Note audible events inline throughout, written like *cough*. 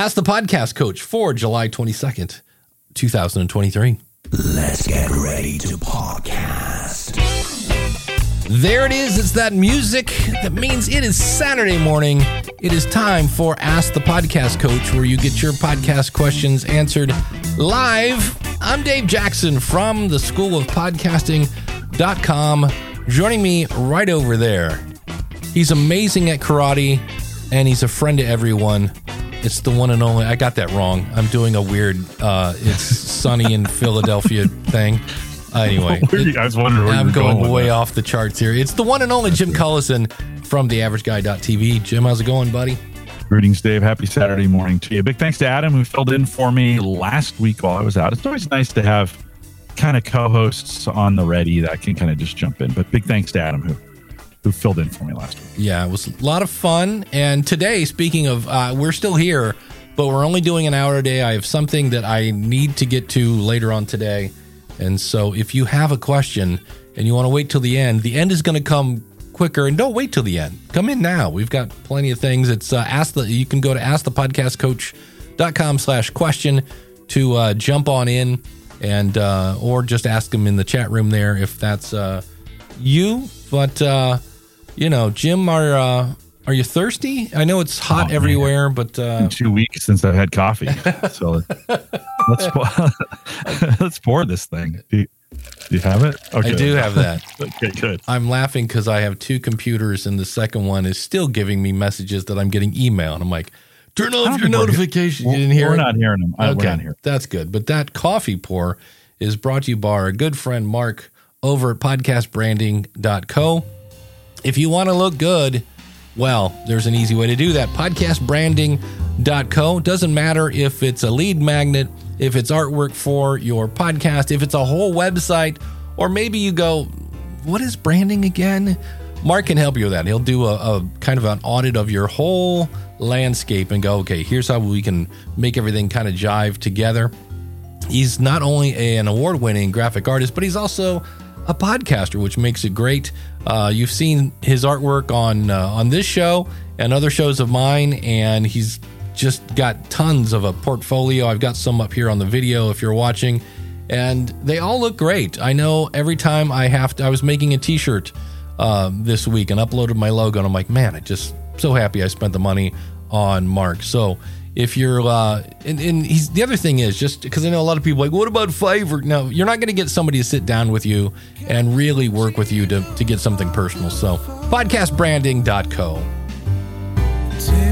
Ask the Podcast Coach for July 22nd, 2023. Let's get ready to podcast. There it is. It's that music that means it is Saturday morning. It is time for Ask the Podcast Coach, where you get your podcast questions answered live. I'm Dave Jackson from the School of Podcasting.com. Joining me right over there, he's amazing at karate and he's a friend to everyone. It's the one and only. I got that wrong. I'm doing a weird. Uh, it's sunny in Philadelphia *laughs* thing. Anyway, I was wondering where I'm you were going, with way that. off the charts here. It's the one and only Jim Collison from theaverageguy.tv. Jim, how's it going, buddy? Greetings, Dave. Happy Saturday morning to you. Big thanks to Adam who filled in for me last week while I was out. It's always nice to have kind of co-hosts on the ready that can kind of just jump in. But big thanks to Adam who who filled in for me last week. Yeah, it was a lot of fun. And today, speaking of, uh, we're still here, but we're only doing an hour a day. I have something that I need to get to later on today. And so if you have a question and you want to wait till the end, the end is going to come quicker and don't wait till the end. Come in now. We've got plenty of things. It's uh, ask the, you can go to askthepodcastcoach.com slash question to uh, jump on in and, uh, or just ask them in the chat room there if that's, uh, you. But, uh, you know, Jim, are, uh, are you thirsty? I know it's hot Oh, man. everywhere, but, uh, Two weeks since I've had coffee. *laughs* So let's pour, *laughs* let's pour this thing. Do you, do you have it? Okay. I do have that. *laughs* Okay, good. I'm laughing because I have two computers, and the second one is still giving me messages that I'm getting email, and I'm like, "Turn off your notifications." You didn't hear We're it? not hearing them. Uh, We're not hearing. that's good. But that coffee pour is brought to you by our good friend Mark over at podcastbranding.co. If you want to look good, well, there's an easy way to do that. Podcastbranding.co. Doesn't matter if it's a lead magnet, if it's artwork for your podcast, if it's a whole website, or maybe you go, what is branding again? Mark can help you with that. He'll do a, a kind of an audit of your whole landscape and go, okay, here's how we can make everything kind of jive together. He's not only an award winning graphic artist, but he's also a podcaster, which makes it great. Uh, you've seen his artwork on uh, on this show and other shows of mine, and he's just got tons of a portfolio. I've got some up here on the video if you're watching, and they all look great. I know every time I have to, I was making a T-shirt uh, this week and uploaded my logo, and I'm like, man, I just so happy I spent the money on Mark. So if you're uh and, and he's the other thing is just because I know a lot of people like, what about Fiverr? No, you're not gonna get somebody to sit down with you and really work with you to, to get something personal. So podcastbranding.co. Take.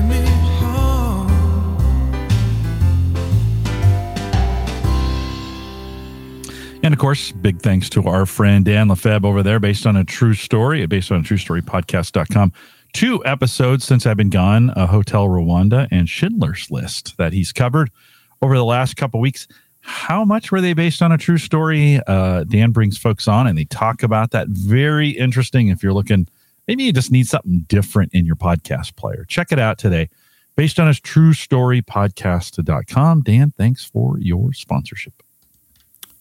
And of course, big thanks to our friend Dan Lefebvre over there, based on a true story, based on a true story podcast.com. Two episodes since I've been gone uh, Hotel Rwanda and Schindler's List that he's covered over the last couple weeks. How much were they based on a true story? Uh, Dan brings folks on and they talk about that. Very interesting if you're looking, maybe you just need something different in your podcast player. Check it out today. Based on his true story podcast.com. Dan, thanks for your sponsorship.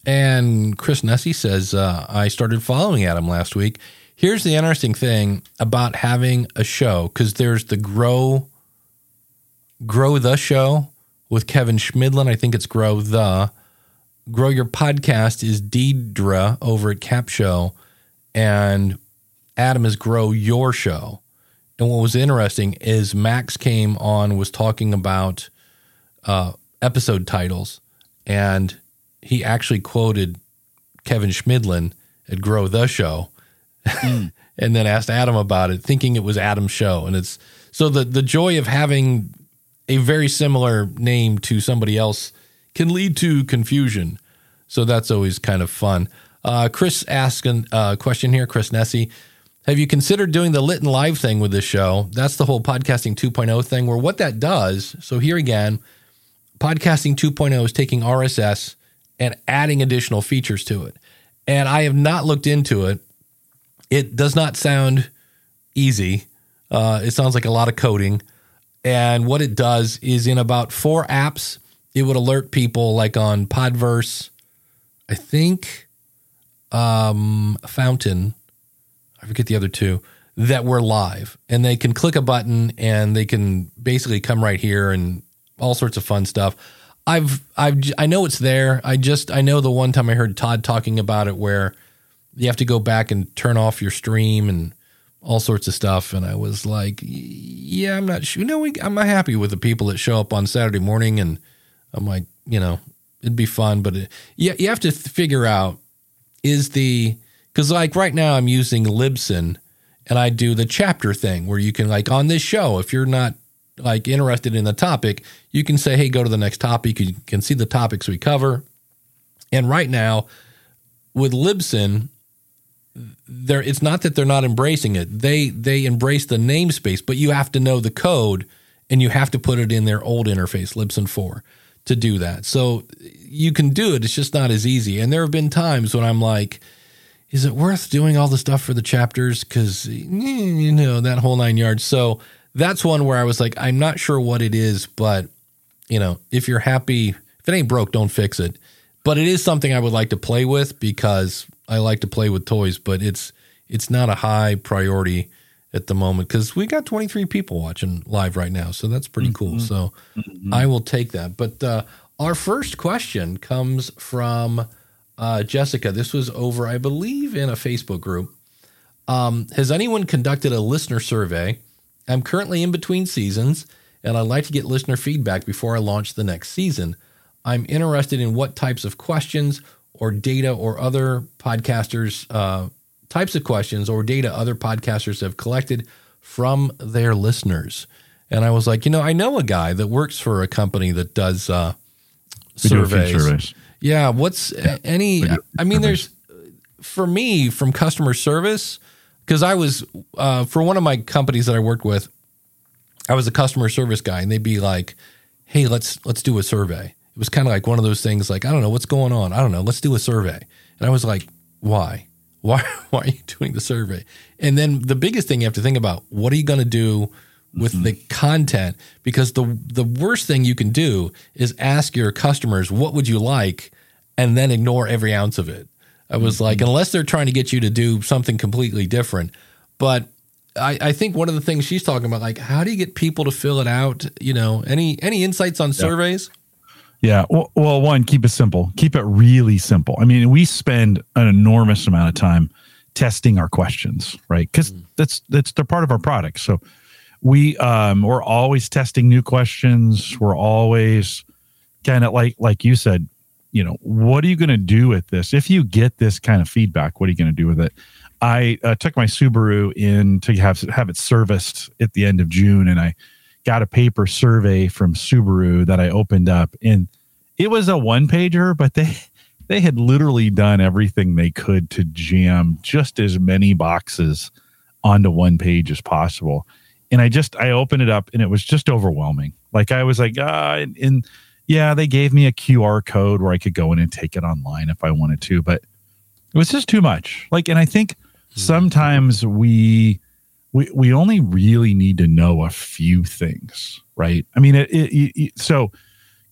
And Chris Nessie says, uh, I started following Adam last week. Here's the interesting thing about having a show, because there's the Grow Grow the Show with Kevin Chemidlin. I think it's Grow the. Grow Your Podcast is Deidre over at Cap Show, and Adam is Grow Your Show. And what was interesting is Max came on, was talking about uh, episode titles, and he actually quoted Kevin Chemidlin at Grow the Show, *laughs* and then asked Adam about it, thinking it was Adam's show. And it's so the the joy of having a very similar name to somebody else can lead to confusion. So that's always kind of fun. Uh, Chris asked a uh, question here, Chris Nessie. Have you considered doing the lit and live thing with this show? That's the whole podcasting 2.0 thing, where what that does. So here again, podcasting 2.0 is taking RSS and adding additional features to it. And I have not looked into it. It does not sound easy. Uh, it sounds like a lot of coding. And what it does is in about four apps, it would alert people like on Podverse, I think, um, Fountain, I forget the other two, that we're live. And they can click a button and they can basically come right here and all sorts of fun stuff. I've I've I know it's there. I just I know the one time I heard Todd talking about it where you have to go back and turn off your stream and all sorts of stuff. And I was like, yeah, I'm not sure. No, we, I'm not happy with the people that show up on Saturday morning. And I'm like, you know, it'd be fun, but it, yeah, you have to figure out is the because like right now I'm using Libsyn and I do the chapter thing where you can like on this show if you're not like interested in the topic, you can say, hey, go to the next topic. You can see the topics we cover. And right now with Libsyn, there it's not that they're not embracing it. They they embrace the namespace, but you have to know the code and you have to put it in their old interface, Libsyn 4, to do that. So you can do it. It's just not as easy. And there have been times when I'm like, is it worth doing all the stuff for the chapters? Because you know that whole nine yards. So that's one where I was like, I'm not sure what it is, but you know, if you're happy, if it ain't broke, don't fix it. But it is something I would like to play with because I like to play with toys, but it's it's not a high priority at the moment because we got 23 people watching live right now, so that's pretty cool. So I will take that. But uh, our first question comes from uh, Jessica. This was over, I believe, in a Facebook group. Um, has anyone conducted a listener survey? I'm currently in between seasons, and I'd like to get listener feedback before I launch the next season. I'm interested in what types of questions or data or other podcasters uh, types of questions or data other podcasters have collected from their listeners. And I was like, you know, I know a guy that works for a company that does uh, We do surveys. surveys. Yeah, what's a- any? I mean, surveys. there's for me from customer service because I was uh, for one of my companies that I worked with, I was a customer service guy, and they'd be like, "Hey, let's let's do a survey." It was kind of like one of those things, like I don't know what's going on. I don't know. Let's do a survey, and I was like, "Why? *laughs* Why? Why are you doing the survey?" And then the biggest thing you have to think about: what are you going to do? with mm-hmm. the content because the the worst thing you can do is ask your customers what would you like and then ignore every ounce of it. I was mm-hmm. like, unless they're trying to get you to do something completely different. But I, I think one of the things she's talking about, like, how do you get people to fill it out? You know, any any insights on surveys? Yeah. Well, well, one, keep it simple. Keep it really simple. I mean, we spend an enormous amount of time testing our questions, right? Because that's that's they're part of our product. So we um we're always testing new questions. We're always kind of like like you said, you know, what are you going to do with this? If you get this kind of feedback, what are you going to do with it? I uh, took my Subaru in to have have it serviced at the end of June, and I got a paper survey from Subaru that I opened up, and it was a one pager, but they they had literally done everything they could to jam just as many boxes onto one page as possible. And I just I opened it up, and it was just overwhelming. Like I was like, ah, and, and yeah, they gave me a QR code where I could go in and take it online if I wanted to, but it was just too much. Like, and I think sometimes we we we only really need to know a few things, right? I mean, it, it, it so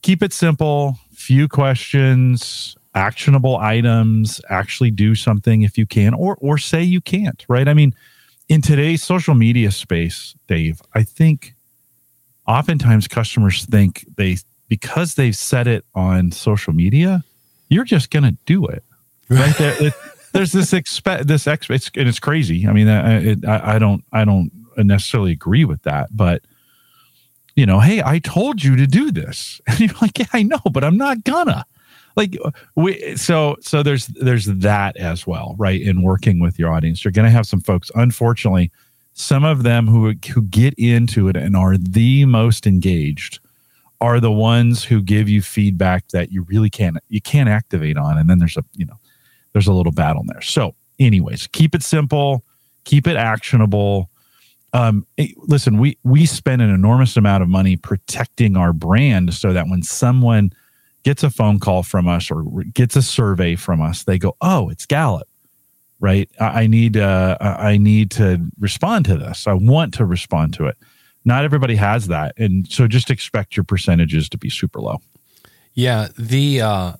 keep it simple, few questions, actionable items, actually do something if you can, or or say you can't, right? I mean, in today's social media space, Dave, I think oftentimes customers think they because they've said it on social media, you're just going to do it, right? *laughs* there's this expect this ex it's, and it's crazy. I mean, I, it, I I don't I don't necessarily agree with that, but you know, hey, I told you to do this, *laughs* and you're like, yeah, I know, but I'm not gonna. Like uh, we so so there's there's that as well, right? In working with your audience, you're to have some folks. Unfortunately, some of them who who get into it and are the most engaged are the ones who give you feedback that you really can't you can't activate on, and then there's a you know there's a little battle there. So, anyways, keep it simple, keep it actionable. Um, listen, we we spend an enormous amount of money protecting our brand so that when someone gets a phone call from us or gets a survey from us, they go, "Oh, it's Gallup." Right? I, I need uh, I need to respond to this. I want to respond to it. Not everybody has that, and so just expect your percentages to be super low. Yeah, the uh,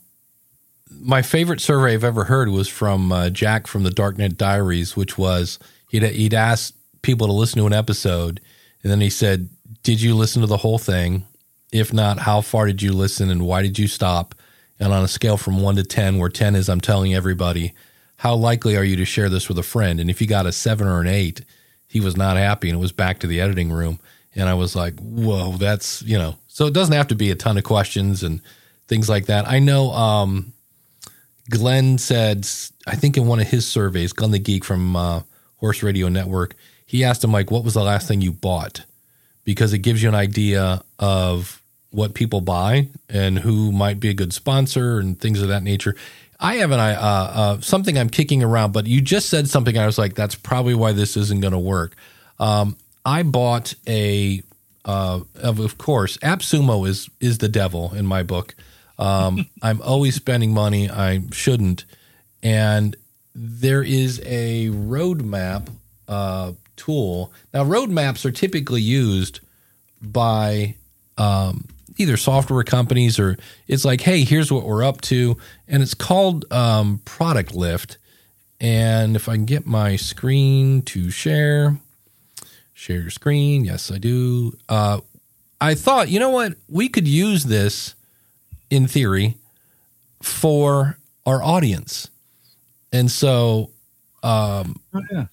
my favorite survey I've ever heard was from uh, Jack from the Darknet Diaries, which was he'd he'd asked people to listen to an episode, and then he said, "Did you listen to the whole thing? If not, how far did you listen and why did you stop? And on a scale from one to 10, where 10 is I'm telling everybody, how likely are you to share this with a friend? And if you got a seven or an eight, he was not happy and it was back to the editing room. And I was like, whoa, that's, you know, so it doesn't have to be a ton of questions and things like that. I know um, Glenn said, I think in one of his surveys, Glenn the Geek from uh, Horse Radio Network, he asked him, like, what was the last thing you bought? Because it gives you an idea of what people buy and who might be a good sponsor and things of that nature. I have an uh, uh, something I'm kicking around, but you just said something. I was like, that's probably why this isn't going to work. Um, I bought a, uh, of, of course, AppSumo is is the devil in my book. Um, I'm always spending money I shouldn't, and there is a roadmap uh, tool. Now, roadmaps are typically used by um, either software companies or it's like, hey, here's what we're up to, and it's called um, Product Lift. And if I can get my screen to share, share your screen. Yes, I do. Uh, I thought, you know what, we could use this in theory for our audience, and so um, Oh, yeah.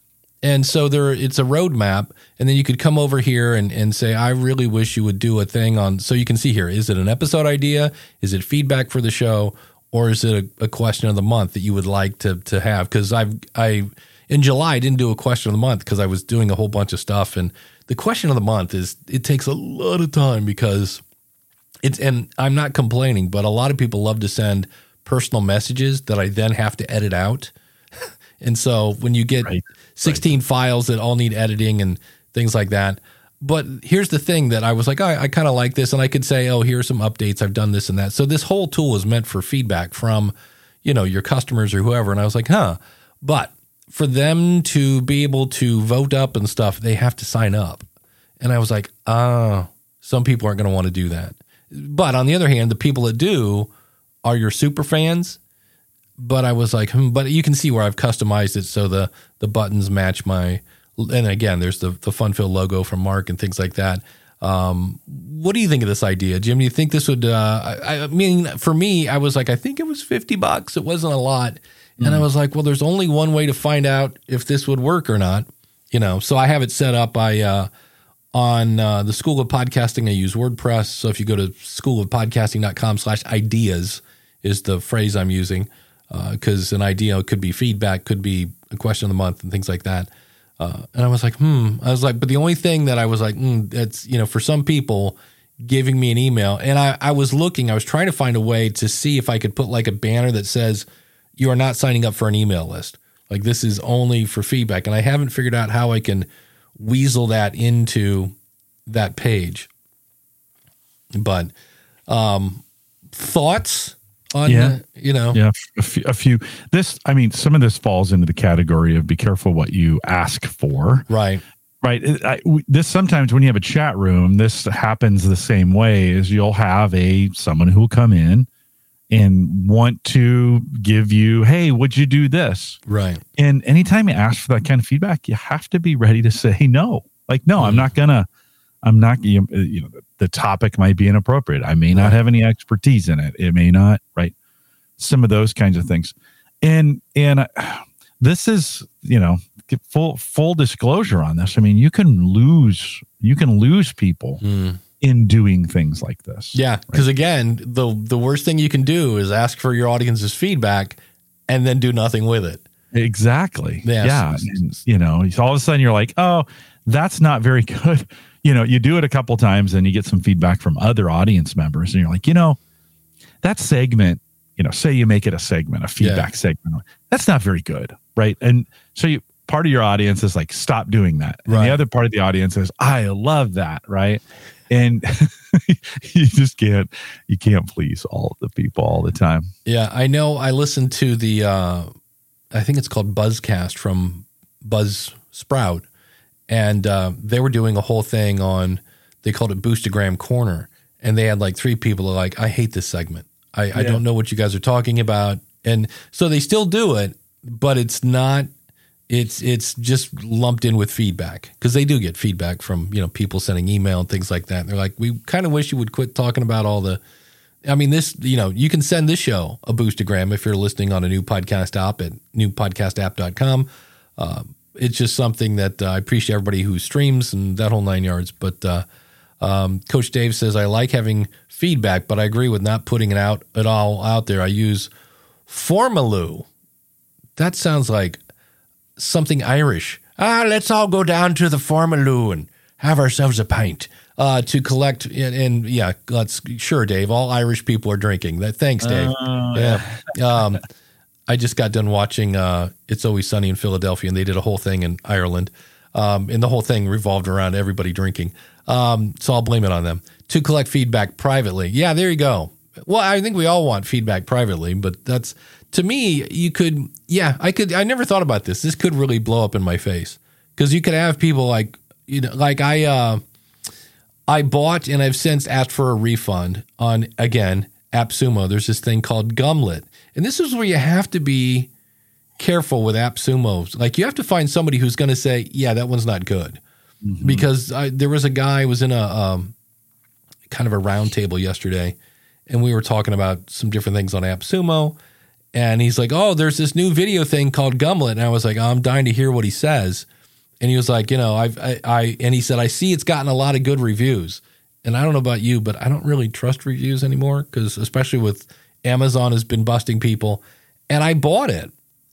and so there, it's a roadmap, and then you could come over here and, and say, I really wish you would do a thing on. So you can see here, is it an episode idea? Is it feedback for the show, or is it a, a question of the month that you would like to to have? Because I've I in July I didn't do a question of the month because I was doing a whole bunch of stuff, and the question of the month is it takes a lot of time because it's and I'm not complaining, but a lot of people love to send personal messages that I then have to edit out. *laughs* and so when you get Right. 16 files that all need editing and things like that. But here's the thing that I was like, I, I kind of like this, and I could say, oh, here's some updates. I've done this and that. So this whole tool is meant for feedback from, you know, your customers or whoever. And I was like, huh. But for them to be able to vote up and stuff, they have to sign up. And I was like, ah, some people aren't going to want to do that. But on the other hand, the people that do are your super fans. But I was like, hmm, but you can see where I've customized it so the the buttons match my. And again, there's the the Funfill logo from Mark and things like that. Um, what do you think of this idea, Jim? Do you think this would? Uh, I, I mean, for me, I was like, I think it was fifty bucks. It wasn't a lot, and I was like, well, there's only one way to find out if this would work or not. You know, so I have it set up. I uh, on uh, the School of Podcasting, I use WordPress. So if you go to schoolofpodcasting.com slash ideas is the phrase I'm using because an idea could be feedback, could be a question of the month and things like that. Uh, and I was like, hmm. I was like, but the only thing that I was like, hmm, that's, you know, for some people giving me an email and I, I was looking, I was trying to find a way to see if I could put like a banner that says, you are not signing up for an email list. Like this is only for feedback. And I haven't figured out how I can weasel that into that page. But um thoughts on Yeah. uh, you know Yeah, a few, a few. This, I mean, some of this falls into the category of be careful what you ask for. right Right. I, this sometimes when you have a chat room, this happens the same way. Is you'll have a someone who will come in and want to give you, hey, would you do this? right And anytime you ask for that kind of feedback, you have to be ready to say no. Like, no, I'm not gonna. I'm not. You you know, the topic might be inappropriate. I may not have any expertise in it. It may not. Right. Some of those kinds of things. And and uh, *sighs* this is you know get full full disclosure on this. I mean, you can lose you can lose people Mm. In doing things like this. yeah because again the the worst thing you can do is ask for your audience's feedback and then do nothing with it Exactly. Yes. Yeah. And, you know, all of a sudden you're like, oh, that's not very *laughs* good. You know, you do it a couple times and you get some feedback from other audience members, and you're like, you know, that segment, you know, say you make it a segment, a feedback segment, that's not very good. Right. And so you, part of your audience is like, stop doing that. And Right. the other part of the audience is, I love that. Right. And *laughs* you just can't, you can't please all the people all the time. Yeah, I know. I listened to the, uh, I think it's called Buzzcast from Buzz Sprout, and uh, they were doing a whole thing on. They called it Boostagram Corner, and they had like three people are like, "I hate this segment. I, I don't know what you guys are talking about," and so they still do it, but it's not. It's it's just lumped in with feedback because they do get feedback from you know people sending email and things like that. And they're like, we kind of wish you would quit talking about all the. I mean, this you know you can send this show a boostagram if you're listening on a new podcast app at newpodcastapp.com. Uh, it's just something that uh, I appreciate everybody who streams and that whole nine yards. But uh, um, Coach Dave says I like having feedback, but I agree with not putting it out at all out there. I use Formaloo. That sounds like something Irish. Ah, let's all go down to the Formaloo and have ourselves a pint uh, to collect. And, and yeah, let's sure, Dave. All Irish people are drinking. That thanks, Dave. yeah. Um, I just got done watching uh, It's Always Sunny in Philadelphia, and they did a whole thing in Ireland, um, and the whole thing revolved around everybody drinking. Um, so I'll blame it on them to collect feedback privately. Yeah, there you go. Well, I think we all want feedback privately, but that's to me. You could, yeah, I could. I never thought about this. This could really blow up in my face because you could have people like you know, like I, uh, I bought and I've since asked for a refund on again AppSumo. There's this thing called Gumlet, and this is where you have to be careful with AppSumo. Like you have to find somebody who's going to say, "Yeah, that one's not good," because I, there was a guy was in a um, kind of a round table yesterday, and we were talking about some different things on AppSumo. And he's like, "Oh, there's this new video thing called Gumlet," and I was like, oh, "I'm dying to hear what he says." And he was like, "You know, I've I, I," and he said, "I see it's gotten a lot of good reviews." And I don't know about you, but I don't really trust reviews anymore because, especially with Amazon has been busting people. And I bought it,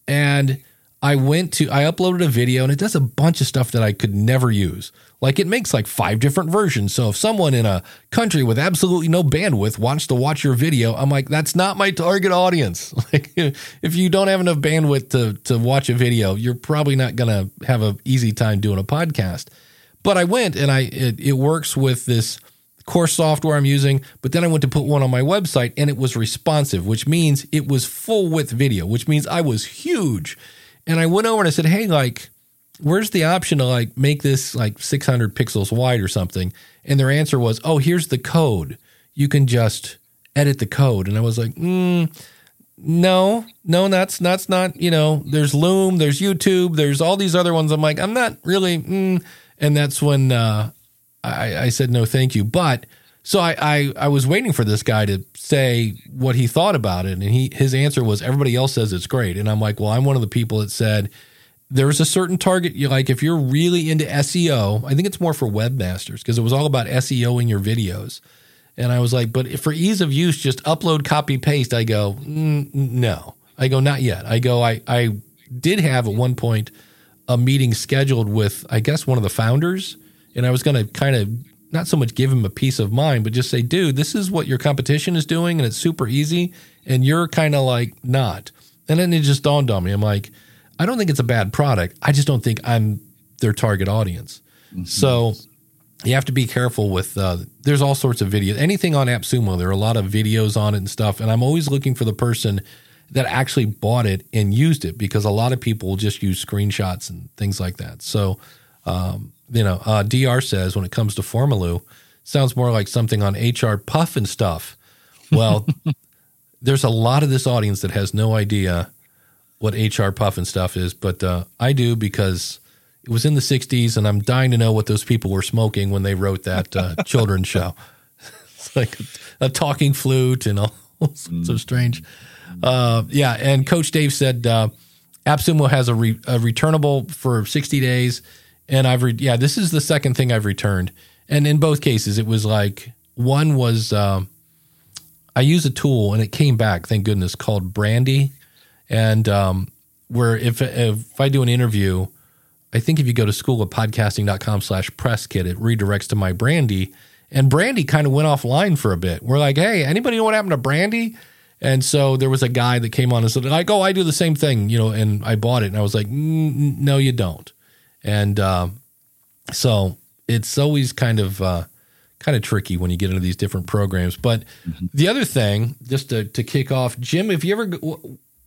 and I went to I uploaded a video, and it does a bunch of stuff that I could never use. Like it makes like five different versions. So if someone in a country with absolutely no bandwidth wants to watch your video, I'm like, that's not my target audience. *laughs* Like if you don't have enough bandwidth to to watch a video, you're probably not gonna have an easy time doing a podcast. But I went and I it, it works with this course software I'm using, but then I went to put one on my website and it was responsive, which means it was full width video, which means I was huge. And I went over and I said, "Hey, like where's the option to like make this like 600 pixels wide or something?" And their answer was, "Oh, here's the code. You can just edit the code." And I was like, mm, no, no, that's that's not. You know, there's Loom, there's YouTube, there's all these other ones. I'm like, I'm not really. Mm. And that's when uh, I, I said no, thank you. But so I, I I was waiting for this guy to say what he thought about it, and he his answer was everybody else says it's great, and I'm like, well, I'm one of the people that said there's a certain target you like if you're really into SEO. I think it's more for webmasters because it was all about SEO in your videos. And I was like, but for ease of use, just upload, copy, paste. I go, mm, no. I go, not yet. I go, I, I did have at one point a meeting scheduled with, I guess, one of the founders. And I was going to kind of not so much give him a peace of mind, but just say, dude, this is what your competition is doing and it's super easy. And you're kind of like, not. And then it just dawned on me. I'm like, I don't think it's a bad product. I just don't think I'm their target audience. So you have to be careful with uh, there's all sorts of videos anything on appsumo there are a lot of videos on it and stuff and i'm always looking for the person that actually bought it and used it because a lot of people just use screenshots and things like that so um, you know uh, dr says when it comes to formaloo sounds more like something on H.R. Pufnstuf. Well *laughs* there's a lot of this audience that has no idea what H.R. Pufnstuf is but uh, i do because it was in the 60s and i'm dying to know what those people were smoking when they wrote that uh, *laughs* children's show. It's like a, a talking flute and all *laughs* sorts of strange uh, yeah and coach dave said uh, appsumo has a, re- a returnable for 60 days and i've re- yeah this is the second thing i've returned and in both cases it was like one was um, i used a tool and it came back thank goodness called brandy and um, where if if I do an interview, I think if you go to schoolofpodcasting.com slash press kit, it redirects to my Brandy. And Brandy kind of went offline for a bit. We're like, hey, anybody know what happened to Brandy? And so there was a guy that came on and said, like, oh, I do the same thing, you know, and I bought it. And I was like, no, you don't. And uh, so it's always kind of uh, kind of tricky when you get into these different programs. But the other thing, just to, to kick off, Jim, if you ever,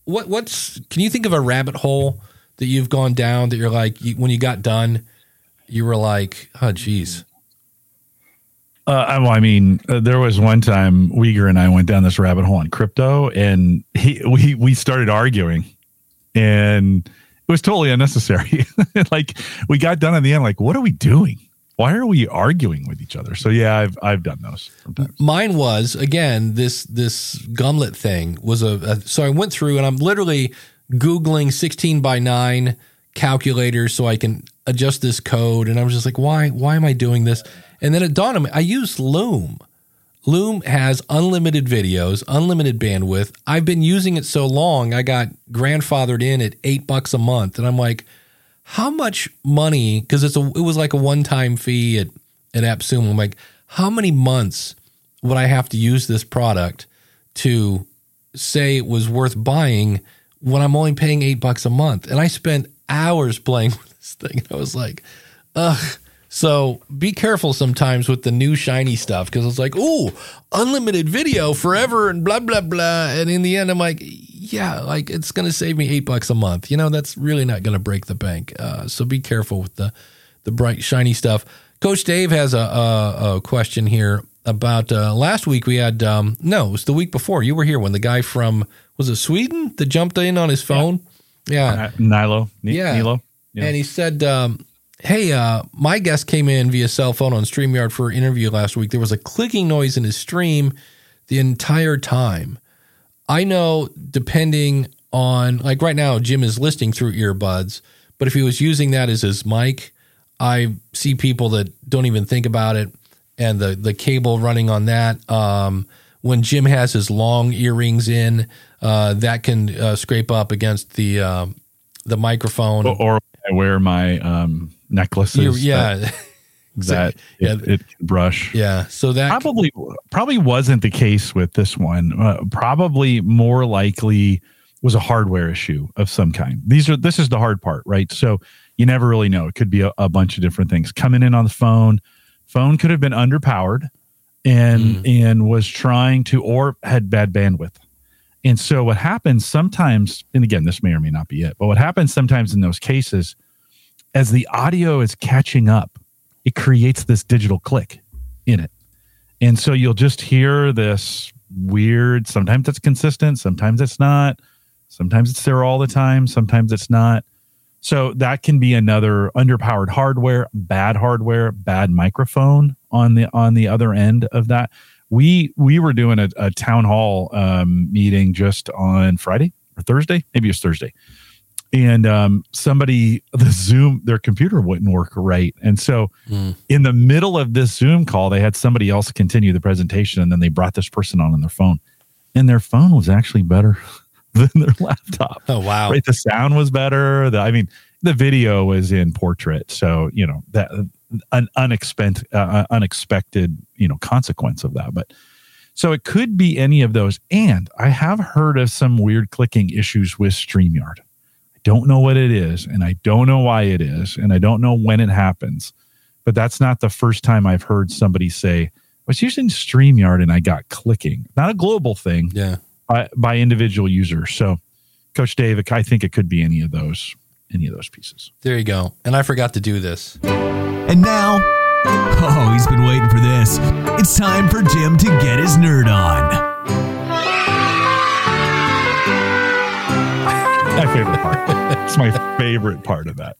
what what's can you think of a rabbit hole that you've gone down that you're like you, when you got done, you were like, oh, geez, Uh, well, I mean, uh, there was one time Uyghur and I went down this rabbit hole on crypto, and he we we started arguing, and was totally unnecessary. *laughs* like we got done in the end, like, what are we doing? Why are we arguing with each other? So yeah, I've I've done those sometimes. Mine was again this this gumlet thing was a, a so I went through and I'm literally googling 16 by 9 calculators so I can adjust this code and I was just like why why am I doing this? And then it dawned on me I use Loom. Loom has unlimited videos, unlimited bandwidth. I've been using it so long, I got grandfathered in at 8 bucks a month and I'm like how much money because it's a it was like a one-time fee at at AppSumo. I'm like how many months would I have to use this product to say it was worth buying when I'm only paying eight bucks a month? And I spent hours *laughs* playing with this thing. I was like, ugh. So be careful sometimes with the new shiny stuff because it's like, oh, unlimited video forever and blah blah blah. And in the end, I'm like, yeah, like it's going to save me eight bucks a month. You know, that's really not going to break the bank. Uh, so be careful with the the bright shiny stuff. Coach Dave has a, a, a question here about uh, last week. We had um, no, it was the week before. You were here when the guy from was it Sweden that jumped in on his phone. Yeah, Uh, Nilo, Ni- Yeah. Nilo. Yeah. and he said, um, "Hey, uh, my guest came in via cell phone on Streamyard for an interview last week. There was a clicking noise in his stream the entire time. I know, depending on like right now, Jim is listening through earbuds, but if he was using that as his mic, I see people that don't even think about it, and the the cable running on that. Um, when Jim has his long earrings in, uh, that can uh, scrape up against the uh, the microphone. or, or I wear my um, necklaces. Yeah, that, that Yeah. *laughs* it, it brush. yeah. So that probably probably wasn't the case with this one. Uh, probably more likely was a hardware issue of some kind. These are this is the hard part, right? So you never really know. It could be a, a bunch of different things coming in on the phone. Phone could have been underpowered and and was trying to or had bad bandwidth. And so what happens sometimes, and again, this may or may not be it, but what happens sometimes in those cases, as the audio is catching up, it creates this digital click in it. And so you'll just hear this weird, sometimes it's consistent, sometimes it's not, sometimes it's there all the time, sometimes it's not. So that can be another underpowered hardware, bad hardware, bad microphone on the on the other end of that. We we were doing a, a town hall um, meeting just on Friday or Thursday, maybe it was Thursday, and um, somebody the Zoom their computer wouldn't work right, and so in the middle of this Zoom call, they had somebody else continue the presentation, and then they brought this person on on their phone, and their phone was actually better *laughs* than their laptop. oh wow, Right, the sound was better. The, I mean, the video was in portrait, so you know that an unexpected, uh, unexpected, you know, consequence of that. But so it could be any of those. And I have heard of some weird clicking issues with Streamyard. I don't know what it is, and I don't know why it is, and I don't know when it happens. But that's not the first time I've heard somebody say, I was using StreamYard and I got clicking. Not a global thing yeah. by, by individual users. So, Coach Dave, I think it could be any of those, any of those pieces. There you go. And I forgot to do this. And now, oh, he's been waiting for this. It's time for Jim to get his nerd on. My favorite part. *laughs* it's my favorite part of that.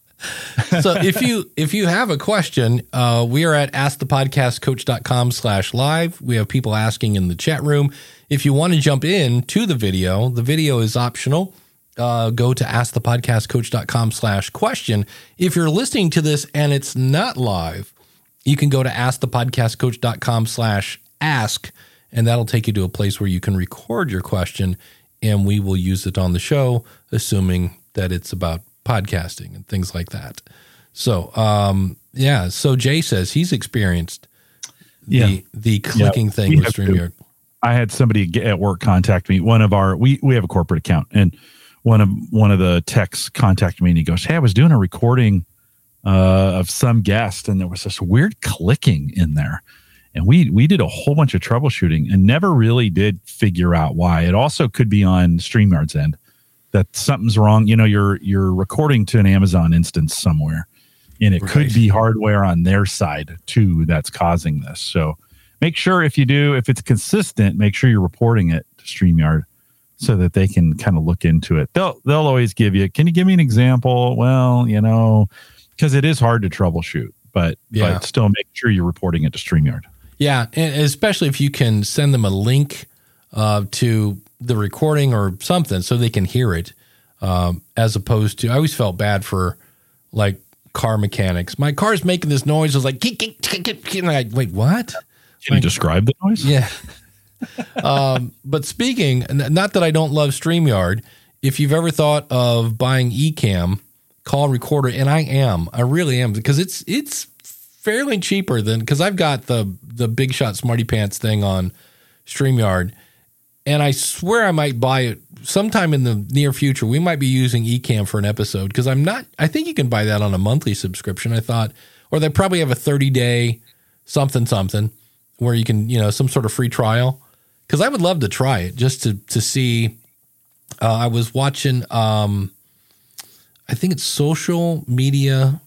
so *laughs* if you if you have a question, uh, we are at askthepodcastcoach.com slash live. We have people asking in the chat room. If you want to jump in to the video, the video is optional. Uh, go to askthepodcastcoach.com slash question. If you're listening to this and it's not live, you can go to askthepodcastcoach.com slash ask, and that'll take you to a place where you can record your question and we will use it on the show, assuming that it's about podcasting and things like that. So, um, yeah. So Jay says he's experienced the Yeah. the clicking thing we with have to. StreamYard. I had somebody get- at work contact me. One of our we we have a corporate account, and one of one of the techs contacted me, and he goes, "Hey, I was doing a recording uh, of some guest, and there was this weird clicking in there." And we we did a whole bunch of troubleshooting and never really did figure out why. It also could be on StreamYard's end that something's wrong. You know, you're you're recording to an Amazon instance somewhere, and it could be hardware on their side too that's causing this. So make sure if you do, if it's consistent, make sure you're reporting it to StreamYard so that they can kind of look into it. They'll they'll always give you. Can you give me an example? Well, you know, because it is hard to troubleshoot, but Yeah. but still make sure you're reporting it to Streamyard. Yeah, and especially if you can send them a link uh, to the recording or something so they can hear it, um, as opposed to I always felt bad for like car mechanics. My car's making this noise. I was like, "Keep, keep, keep, keep," keep," and I wait, what? Can you describe the noise? Yeah. *laughs* um, but speaking, not that I don't love StreamYard, if you've ever thought of buying Ecamm call recorder, and I am, I really am, because it's it's fairly cheaper than because I've got the the Big Shot Smarty Pants thing on StreamYard, and I swear I might buy it sometime in the near future. We might be using Ecamm for an episode because I'm not. I think you can buy that on a monthly subscription. I thought, or they probably have a 30 day something something where you can you know some sort of free trial because I would love to try it just to to see. Uh, I was watching. Um, I think it's social media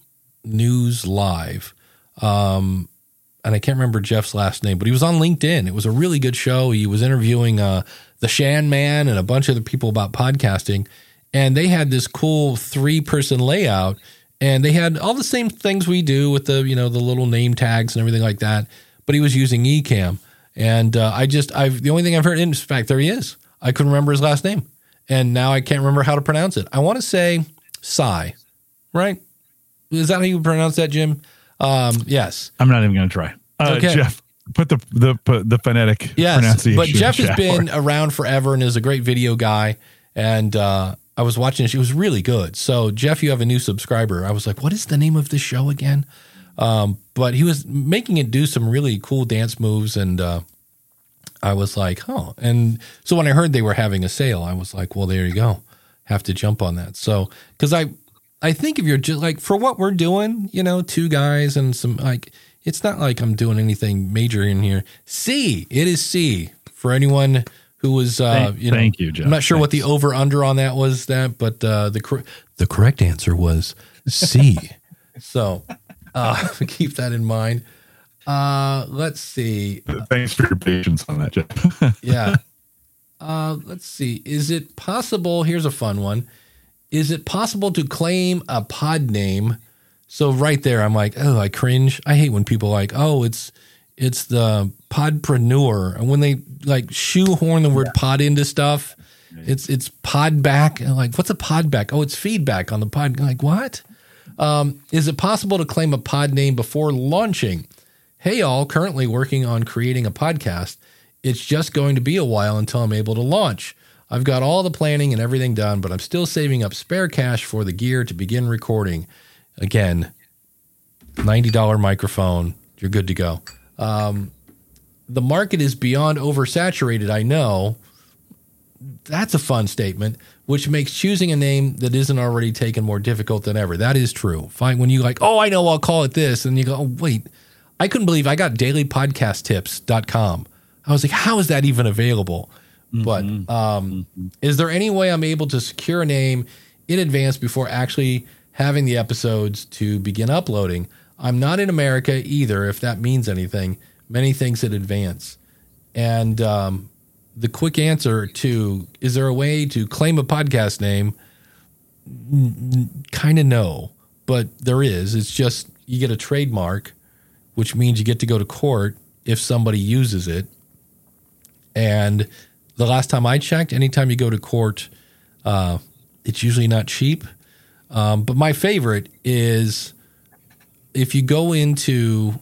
news live. Um, and I can't remember Jeff's last name, but he was on LinkedIn. It was a really good show. He was interviewing uh, the Shan Man and a bunch of other people about podcasting, and they had this cool three person layout, and they had all the same things we do with the you know the little name tags and everything like that. But he was using Ecamm, and uh, I just I've the only thing I've heard. In fact, there he is. I couldn't remember his last name, and now I can't remember how to pronounce it. I want to say Psy, right? Is that how you pronounce that, Jim? Um, yes. I'm not even going to try. Uh, Okay. Jeff, put the the put the phonetic Yes, pronunciation. but Jeff has been *laughs* around forever and is a great video guy. And uh, I was watching it; it was really good. So, Jeff, you have a new subscriber. I was like, "What is the name of the show again?" Um, but he was making it do some really cool dance moves, and uh, I was like, "Oh!" And so when I heard they were having a sale, I was like, "Well, there you go. Have to jump on that." So, because I, I think if you're just like for what we're doing, you know, two guys and some like, it's not like I'm doing anything major in here. C, it is C for anyone who was, uh, Thank- you know, thank you, Jeff. I'm not sure what the over under on that was that, but uh, the cor- the correct answer was C. *laughs* so uh, *laughs* keep that in mind. Uh, let's see. Thanks for your patience on that, Jeff. *laughs* Yeah. Uh, let's see. Is it possible? Here's a fun one. Is it possible to claim a pod name? So right there, I'm like, oh, I cringe. I hate when people like, oh, it's it's the podpreneur, and when they like shoehorn the word pod into stuff, it's it's pod back. And like, what's a pod back? Oh, it's feedback on the pod. Like, what? Um, is it possible to claim a pod name before launching? Hey, all, currently working on creating a podcast. It's just going to be a while until I'm able to launch. I've got all the planning and everything done, but I'm still saving up spare cash for the gear to begin recording. Again, $90 microphone. You're good to go. Um, the market is beyond oversaturated, I know. That's a fun statement, which makes choosing a name that isn't already taken more difficult than ever. That is true. Fine when you like, oh, I know, I'll call it this. And you go, oh, wait, I couldn't believe I got dailypodcasttips.com. I was like, how is that even available? But um, is there any way I'm able to secure a name in advance before actually having the episodes to begin uploading? I'm not in America either, if that means anything. Many things in advance. And um, the quick answer to is there a way to claim a podcast name? Kind of no, but there is. It's just you get a trademark, which means you get to go to court if somebody uses it. And the last time I checked, anytime you go to court, uh, it's usually not cheap. Um, but my favorite is if you go into,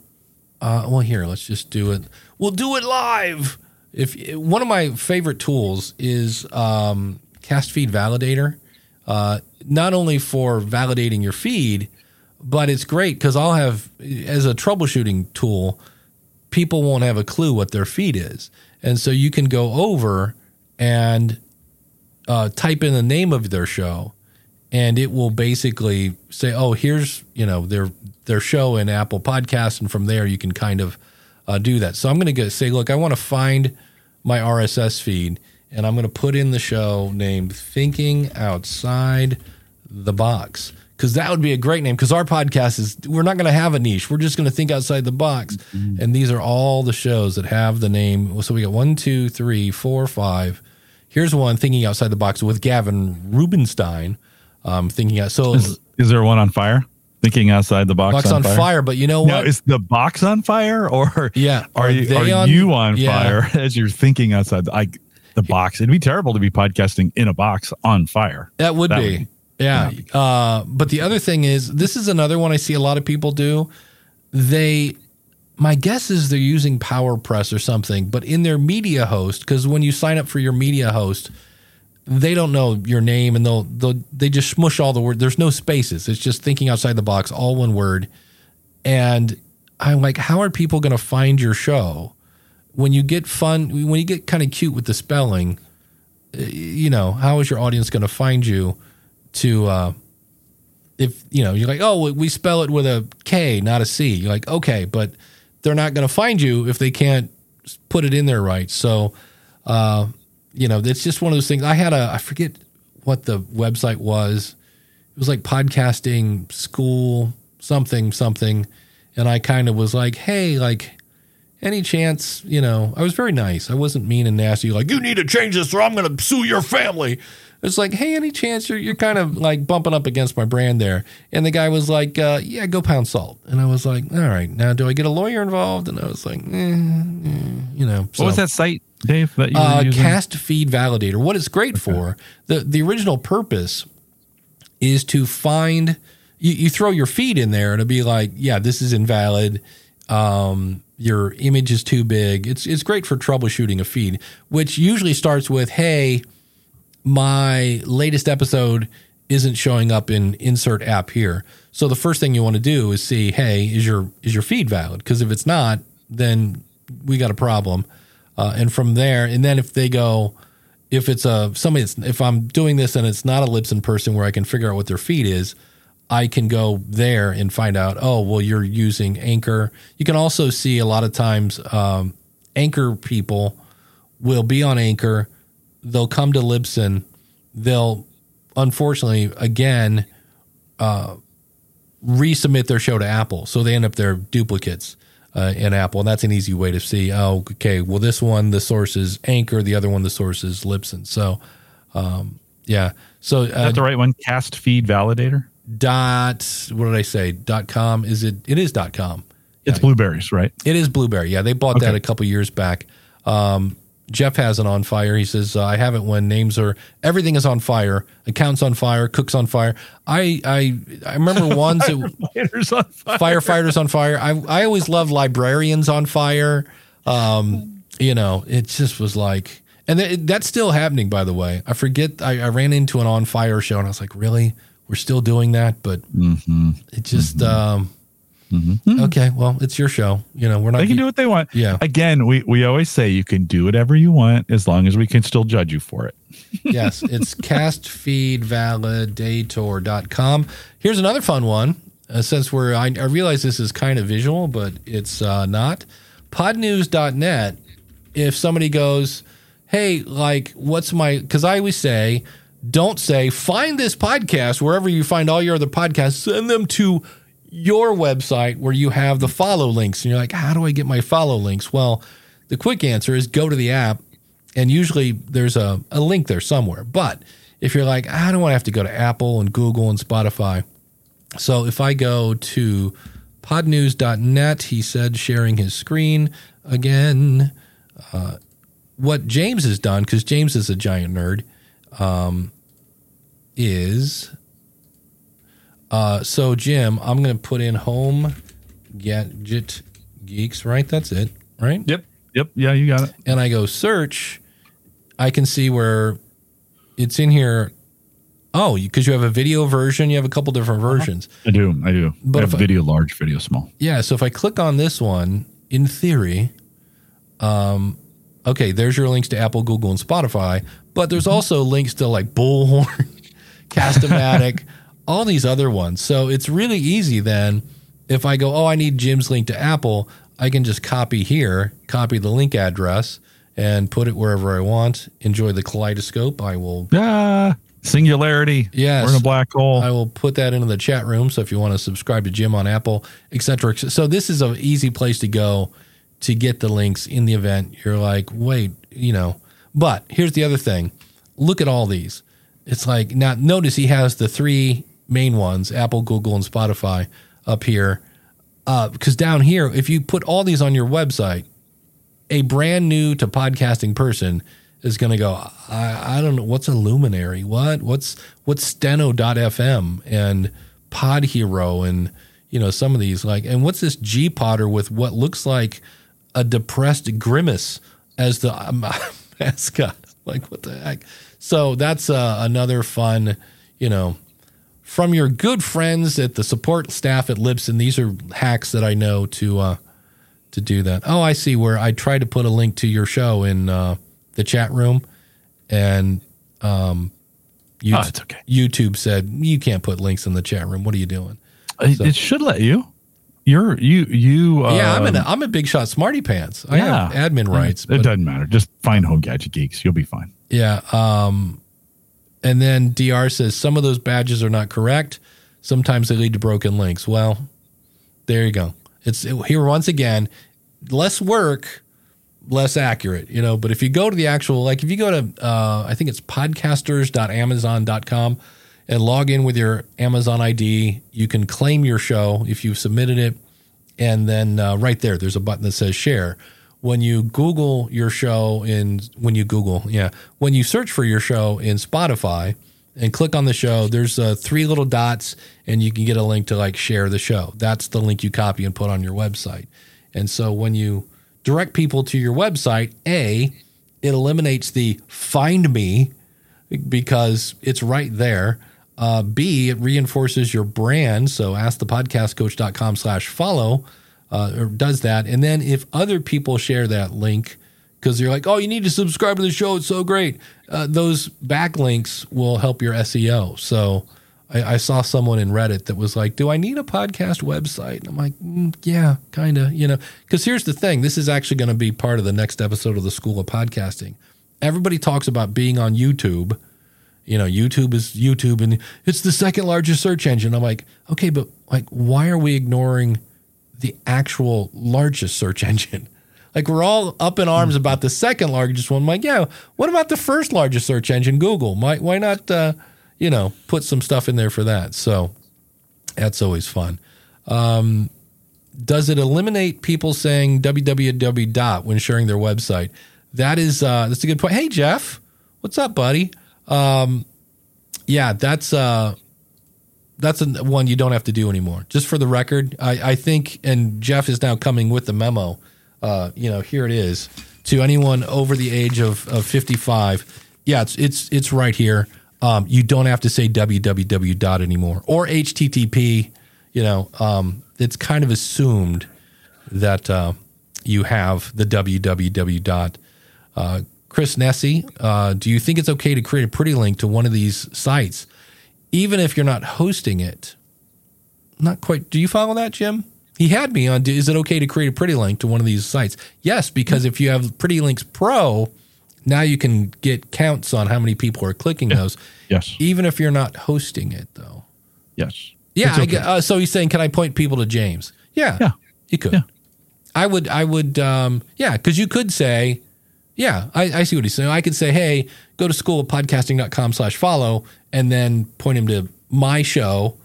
uh, well, here, let's just do it. We'll do it live. If one of my favorite tools is um, Cast Feed Validator, uh, not only for validating your feed, but it's great because I'll have as a troubleshooting tool, people won't have a clue what their feed is, and so you can go over and uh, type in the name of their show, and it will basically say, "Oh, here's you know their their show in Apple Podcasts," and from there you can kind of uh, do that. So I'm going to say, "Look, I want to find my RSS feed, and I'm going to put in the show named Thinking Outside the Box." Because that would be a great name. Because our podcast is, we're not going to have a niche. We're just going to think outside the box. And these are all the shows that have the name. So we got one, two, three, four, five. Here's one thinking outside the box with Gavin Rubenstein. Um, thinking out so Is, is there one on fire? Thinking outside the box, box on fire. but you know Now, what? is the box on fire, or Yeah. are, Are you they are on- you on Yeah. fire *laughs* as you're thinking outside the, like the box? It'd be terrible to be podcasting in a box on fire. That would That be. would- yeah. Uh, but the other thing is, this is another one I see a lot of people do. They, my guess is they're using PowerPress or something, but in their media host, because when you sign up for your media host, they don't know your name and they'll, they'll they just smush all the word. There's no spaces. It's just thinking outside the box, all one word. And I'm like, how are people going to find your show when you get fun? When you get kind of cute with the spelling, you know, how is your audience going to find you to, uh, if, you know, you're like, oh, we spell it with a K, not a C. You're like, okay, but they're not going to find you if they can't put it in there right. So, uh, you know, it's just one of those things. I had a, I forget what the website was. It was like podcasting school, something, something. And I kind of was like, hey, like, any chance, you know, I was very nice. I wasn't mean and nasty, like, you need to change this or I'm going to sue your family. It's like, hey, any chance you're, you're kind of like bumping up against my brand there? And the guy was like, uh, yeah, go pound salt. And I was like, all right, now do I get a lawyer involved? And I was like, eh, eh, you know. What was that site, Dave? That you Uh, cast feed validator. What it's great for, the the original purpose is to find you, you throw your feed in there and it'll be like, yeah, this is invalid. Um, your image is too big. It's it's great for troubleshooting a feed, which usually starts with, hey, my latest episode isn't showing up in insert app here. So the first thing you want to do is see, hey, is your is your feed valid? Because if it's not, then we got a problem. Uh, and from there, and then if they go, if it's a somebody, that's, if I'm doing this and it's not a Libsyn person where I can figure out what their feed is, I can go there and find out. Oh, well, you're using Anchor. You can also see a lot of times um, Anchor people will be on Anchor. They'll come to Libsyn. They'll unfortunately again uh, resubmit their show to Apple, so they end up their duplicates uh, in Apple, and that's an easy way to see. Oh, okay. Well, this one the source is Anchor, the other one the source is Libsyn. So, um, yeah. So uh, that the right one? Cast feed validator. dot what did I say? Dot com is it? It is dot com. It's Blubrry's, right? It is Blubrry. Yeah, they bought that a couple years back. Um, Jeff has it on fire. He says, uh, "I have it when names are everything is on fire, accounts on fire, cooks on fire." I I I remember *laughs* ones that Fighters on fire. firefighters on fire. I I always loved librarians on fire. Um, you know, it just was like, and th- that's still happening. By the way, I forget. I, I ran into an on fire show, and I was like, really, we're still doing that? But Mm-hmm. it just. Um, Okay, well, it's your show. You know, we're not. They can do what they want. Yeah. Again, we, we always say you can do whatever you want as long as we can still judge you for it. *laughs* yes, it's castfeedvalidator.com. Here's another fun one. Uh, since we're, I, I realize this is kind of visual, but it's uh, not. Podnews.net. If somebody goes, hey, like, what's my, because I always say, don't say, find this podcast wherever you find all your other podcasts, send them to your website where you have the follow links. And you're like, how do I get my follow links? Well, the quick answer is go to the app and usually there's a, a link there somewhere. But if you're like, I don't want to have to go to Apple and Google and Spotify. So if I go to podnews.net, he said, sharing his screen again. Uh, what James has done, because James is a giant nerd, um, is uh, so Jim, I'm going to put in home gadget geeks, right? That's it, right? Yep. Yep. Yeah, you got it. and I go search, I can see where it's in here. Oh, because you have a video version, you have a couple different versions. I do. I do. But I have if I- video large, video small. Yeah, so if I click on this one, in theory, um, okay, there's your links to Apple, Google, and Spotify, but there's also links to like Bullhorn, *laughs* Castamatic, *laughs* all these other ones. So it's really easy then. If I go, oh, I need Jim's link to Apple, I can just copy here, copy the link address, and put it wherever I want. Enjoy the kaleidoscope. I will Ah, singularity. Yes. We're in a black hole. I will put that into the chat room. So if you want to subscribe to Jim on Apple, et cetera, et. So this is an easy place to go to get the links in the event. You're like, wait, you know, But here's the other thing. Look at all these. It's like now notice he has the three main ones, Apple, Google, and Spotify up here. Uh, because down here, if you put all these on your website, a brand new to podcasting person is going to go, I, I don't know, what's a luminary? What? What's what's steno.fm and Pod Hero and you know some of these like and what's this gPodder with what looks like a depressed grimace as the um, *laughs* mascot? Like what the heck? So that's uh, another fun, you know, from your good friends at the support staff at Libsyn. These are hacks that I know to uh, to do that. Oh, I see where I tried to put a link to your show in uh, the chat room, and um, you, Oh, it's okay. YouTube said you can't put links in the chat room. What are you doing? It, So- it should let you. You're you you. Uh, yeah, I'm in. A, I'm a big shot smarty pants. I yeah. have admin rights. It doesn't matter. Just find Home Gadget Geeks. You'll be fine. Yeah. Um, and then DR says some of those badges are not correct. Sometimes they lead to broken links. Well, there you go. It's here once again, less work, less accurate, you know. But if you go to the actual, like if you go to, uh, I think it's podcasters.amazon.com and log in with your Amazon ID, you can claim your show if you've submitted it. And then uh, right there, there's a button that says share. When you Google your show in, when you Google, yeah, when you search for your show in Spotify and click on the show, there's uh, three little dots and you can get a link to like share the show. That's the link you copy and put on your website. And so when you direct people to your website, A, it eliminates the find me because it's right there. Uh, B, it reinforces your brand. So askthepodcastcoach.com slash follow uh, or does that. And then if other people share that link, because you're like, oh, you need to subscribe to the show. It's so great. Uh, those backlinks will help your SEO. So I, I saw someone in Reddit that was like, do I need a podcast website? And I'm like, mm, yeah, kind of, you know, because here's the thing. This is actually going to be part of the next episode of the School of Podcasting. Everybody talks about being on YouTube you know, YouTube is YouTube and it's the second largest search engine. I'm like, okay, but like, why are we ignoring the actual largest search *laughs* engine? Like, we're all up in arms about the second largest one. I'm like, yeah, what about the first largest search engine, Google? Why, why not, uh, you know, put some stuff in there for that? So that's always fun. Um, does it eliminate people saying www dot when sharing their website? That is, uh, that's a good point. Hey, Jeff, what's up, buddy? Um, yeah, that's uh, that's a, one you don't have to do anymore. Just for the record, I, I think, and Jeff is now coming with the memo. Uh, you know, here it is to anyone over the age of, of 55. Yeah, it's it's it's right here. Um, you don't have to say www dot anymore or http. You know, um, it's kind of assumed that uh, you have the www dot. Uh, Chris Nessie, uh, do you think it's okay to create a pretty link to one of these sites, even if you're not hosting it? Not quite. Do you follow that, Jim? He had me on. Is it okay to create a pretty link to one of these sites? Yes, because if you have Pretty Links Pro, now you can get counts on how many people are clicking those, Yes. even if you're not hosting it, though. Yes. Yeah. It's I uh, so he's saying, can I point people to James? Yeah. Yeah. You could. Yeah. I would. I would. Um, yeah, because you could say, yeah, I, I see what he's saying. I could say, hey, go to schoolofpodcasting.com slash follow, and then point him to my show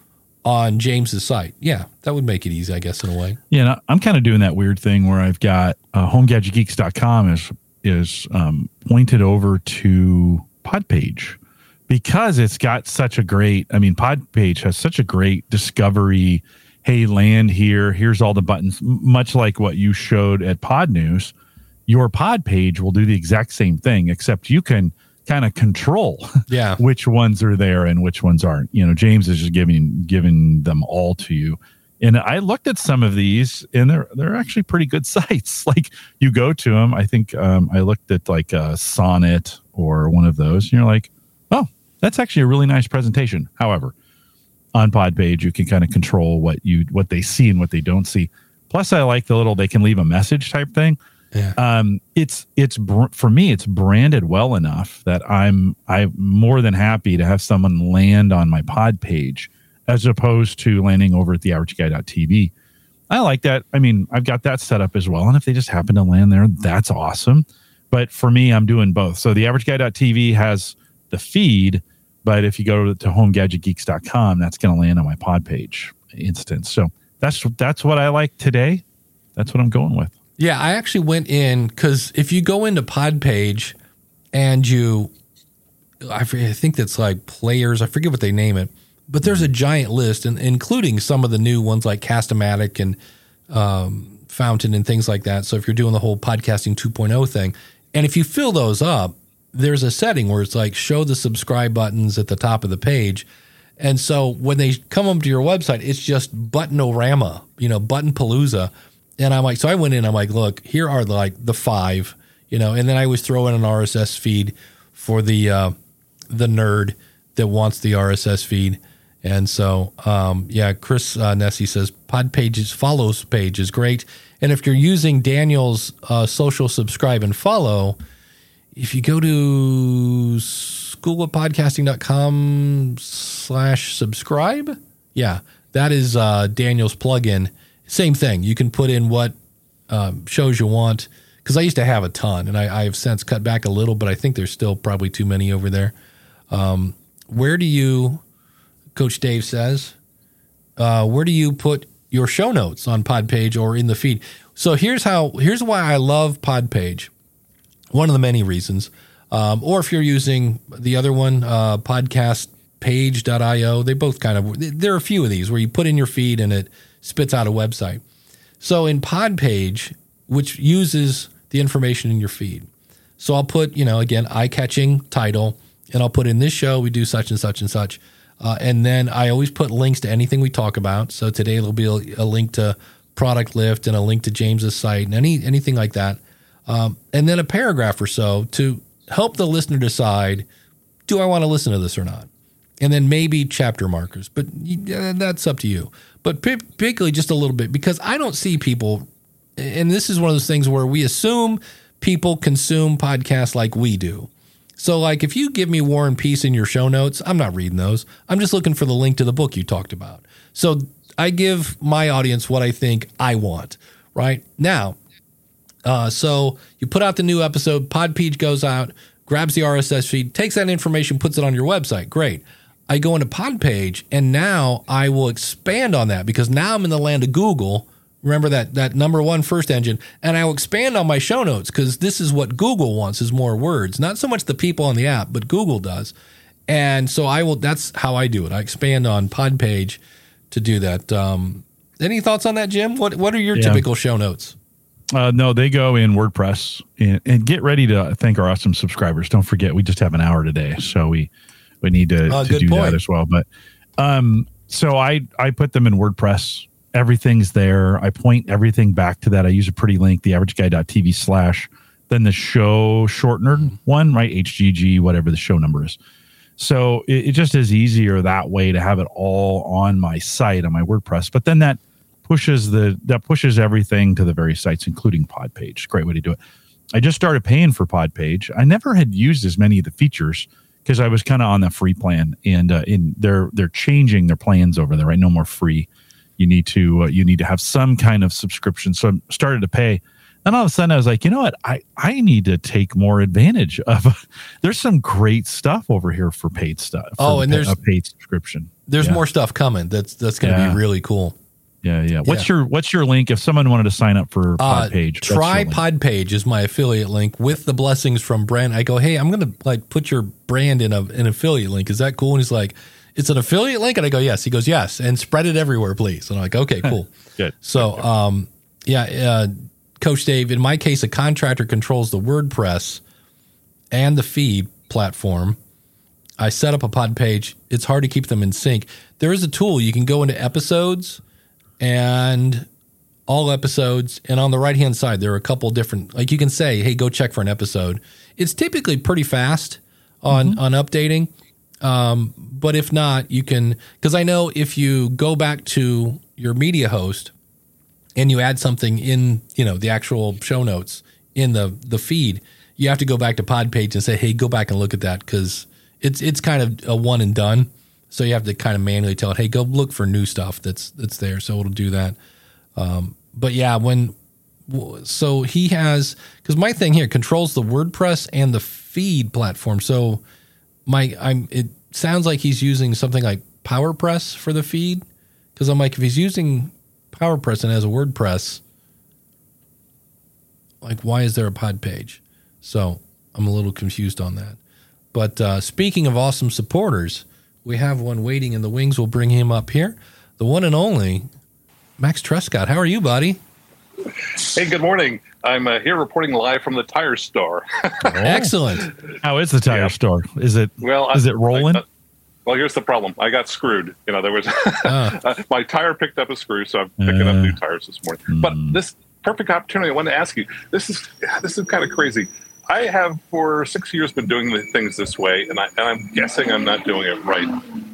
on James's site. Yeah, that would make it easy, I guess, in a way. Yeah, I'm kind of doing that weird thing where I've got uh, homegadgetgeeks.com is is um, pointed over to Podpage because it's got such a great. I mean, Podpage has such a great discovery. Hey, land here. Here's all the buttons. Much like what you showed at Pod News, your Pod page will do the exact same thing, except you can kind of control *laughs* Yeah. which ones are there and which ones aren't. You know, James is just giving giving them all to you. And I looked at some of these, and they're they're actually pretty good *laughs* sites. Like you go to them, I think um, I looked at like a Sonnet or one of those, and you're like, oh, that's actually a really nice presentation. However, on Podpage, you can kind of control what you what they see and what they don't see. Plus, I like the little they can leave a message type thing Yeah. um it's it's br- for me it's branded well enough that i'm i'm more than happy to have someone land on my pod page as opposed to landing over at the average guy.tv i like that i mean i've got that set up as well and if they just happen to land there that's awesome But for me, I'm doing both. So the average guy.tv has the feed, but if you go to, homegadgetgeeks.com, that's going to land on my pod page instance. So that's that's what I like today. That's what I'm going with. Yeah, I actually went in because if you go into Pod Page and you, I, forget, I think that's like players, I forget what they name it, but there's a giant list, and including some of the new ones like Castamatic and um, Fountain and things like that. So if you're doing the whole podcasting 2.0 thing, and if you fill those up, there's a setting where it's like show the subscribe buttons at the top of the page. And so when they come up to your website, it's just buttonorama, you know, button palooza. And I'm like, so I went in, I'm like, look, here are like the five, you know, and then I was throwing an RSS feed for the uh, the nerd that wants the RSS feed. And so, um, yeah, Chris uh, Nessie says pod pages follows page is great. And if you're using Daniel's uh, social subscribe and follow, if you go to schoolofpodcasting.com slash subscribe, yeah, that is uh, Daniel's plugin. Same thing. You can put in what um, shows you want. Because I used to have a ton, and I, I, have since cut back a little, but I think there's still probably too many over there. Um, where do you, Coach Dave says, uh, where do you put your show notes on Podpage or in the feed? So here's how. Here's why I love Podpage. One of the many reasons. Um, or if you're using the other one, uh, podcastpage.io, they both kind of, there are a few of these where you put in your feed and it spits out a website. So in Podpage, which uses the information in your feed. So I'll put, you know, again, eye catching title, and I'll put in this show, we do such and such and such. Uh, and then I always put links to anything we talk about. So today it'll be a, a link to Product Lift and a link to James's site and any anything like that. Um, and then a paragraph or so to help the listener decide do I want to listen to this or not? And then maybe chapter markers, but that's up to you. But particularly just a little bit because I don't see people, and this is one of those things where we assume people consume podcasts like we do. So, like, if you give me War and Peace in your show notes, I'm not reading those. I'm just looking for the link to the book you talked about. So, I give my audience what I think I want, right? Now, uh, so you put out the new episode, Podpage goes out, grabs the RSS feed, takes that information, puts it on your website. Great. I go into Podpage, and now I will expand on that because now I'm in the land of Google. Remember that that number one first engine, and I will expand on my show notes because this is what Google wants is more words, not so much the people on the app, but Google does. And so I will. That's how I do it. I expand on Podpage to do that. Um, any thoughts on that, Jim? What What are your yeah. typical show notes? Uh, no, they go in WordPress and, and, get ready to thank our awesome subscribers. Don't forget, we just have an hour today, so we we need to, uh, to do point. that as well. But um, so I I put them in WordPress. Everything's there. I point everything back to that. I use a pretty link, the average guy.tv slash, then the show shortener one, right? HGG, whatever the show number is. So it, it just is easier that way to have it all on my site on my WordPress. But then that pushes the that pushes everything to the various sites, including Podpage. Great way to do it. I just started paying for Podpage. I never had used as many of the features because I was kind of on the free plan, and uh, in they're they're changing their plans over there. Right, no more free. You need to uh, you need to have some kind of subscription. So I started to pay. And all of a sudden, I was like, you know what? I, I need to take more advantage *laughs* of. *laughs* there's some great stuff over here for paid stuff. oh, and there's a paid subscription. There's yeah. more stuff coming. That's that's going to yeah. be really cool. Yeah, yeah. What's yeah. your What's your link if someone wanted to sign up for Podpage? Uh, try Podpage is my affiliate link with the blessings from Brent. I go, hey, I'm going to like put your brand in a an affiliate link. Is that cool? And he's like, it's an affiliate link, and I go, yes. He goes, yes, and spread it everywhere, please. And I'm like, okay, cool. *laughs* Good. So, um, yeah, uh, Coach Dave. In my case, a contractor controls the WordPress and the fee platform. I set up a pod page. It's hard to keep them in sync. There is a tool you can go into episodes and all episodes. And on the right hand side, there are a couple different, like you can say, hey, go check for an episode. It's typically pretty fast on, mm-hmm. on updating. Um, but if not, you can, because I know if you go back to your media host and you add something in, you know, the actual show notes in the, the feed, you have to go back to Podpage and say, hey, go back and look at that because it's, it's kind of a one and done. So you have to kind of manually tell it, hey, go look for new stuff that's that's there. So it'll do that. Um, but yeah, when so he has because my thing here controls the WordPress and the feed platform. So my I'm it sounds like he's using something like PowerPress for the feed because I'm like if he's using PowerPress and has a WordPress, like why is there a pod page? So I'm a little confused on that. But uh, speaking of awesome supporters, we have one waiting in the wings. We'll bring him up here. The one and only Max Trescott. How are you, buddy? Hey, good morning. I'm uh, here reporting live from the tire store. *laughs* Excellent. How is the tire Yeah. store? Is it well, is I- it rolling? I- well, here's the problem. I got screwed. You know, there was *laughs* Ah. my tire picked up a screw, so I'm picking up Uh. new tires this morning. But this perfect opportunity. I wanted to ask you. This is this is kind of crazy. I have for six years been doing the things this way, and, I, I'm guessing I'm not doing it right.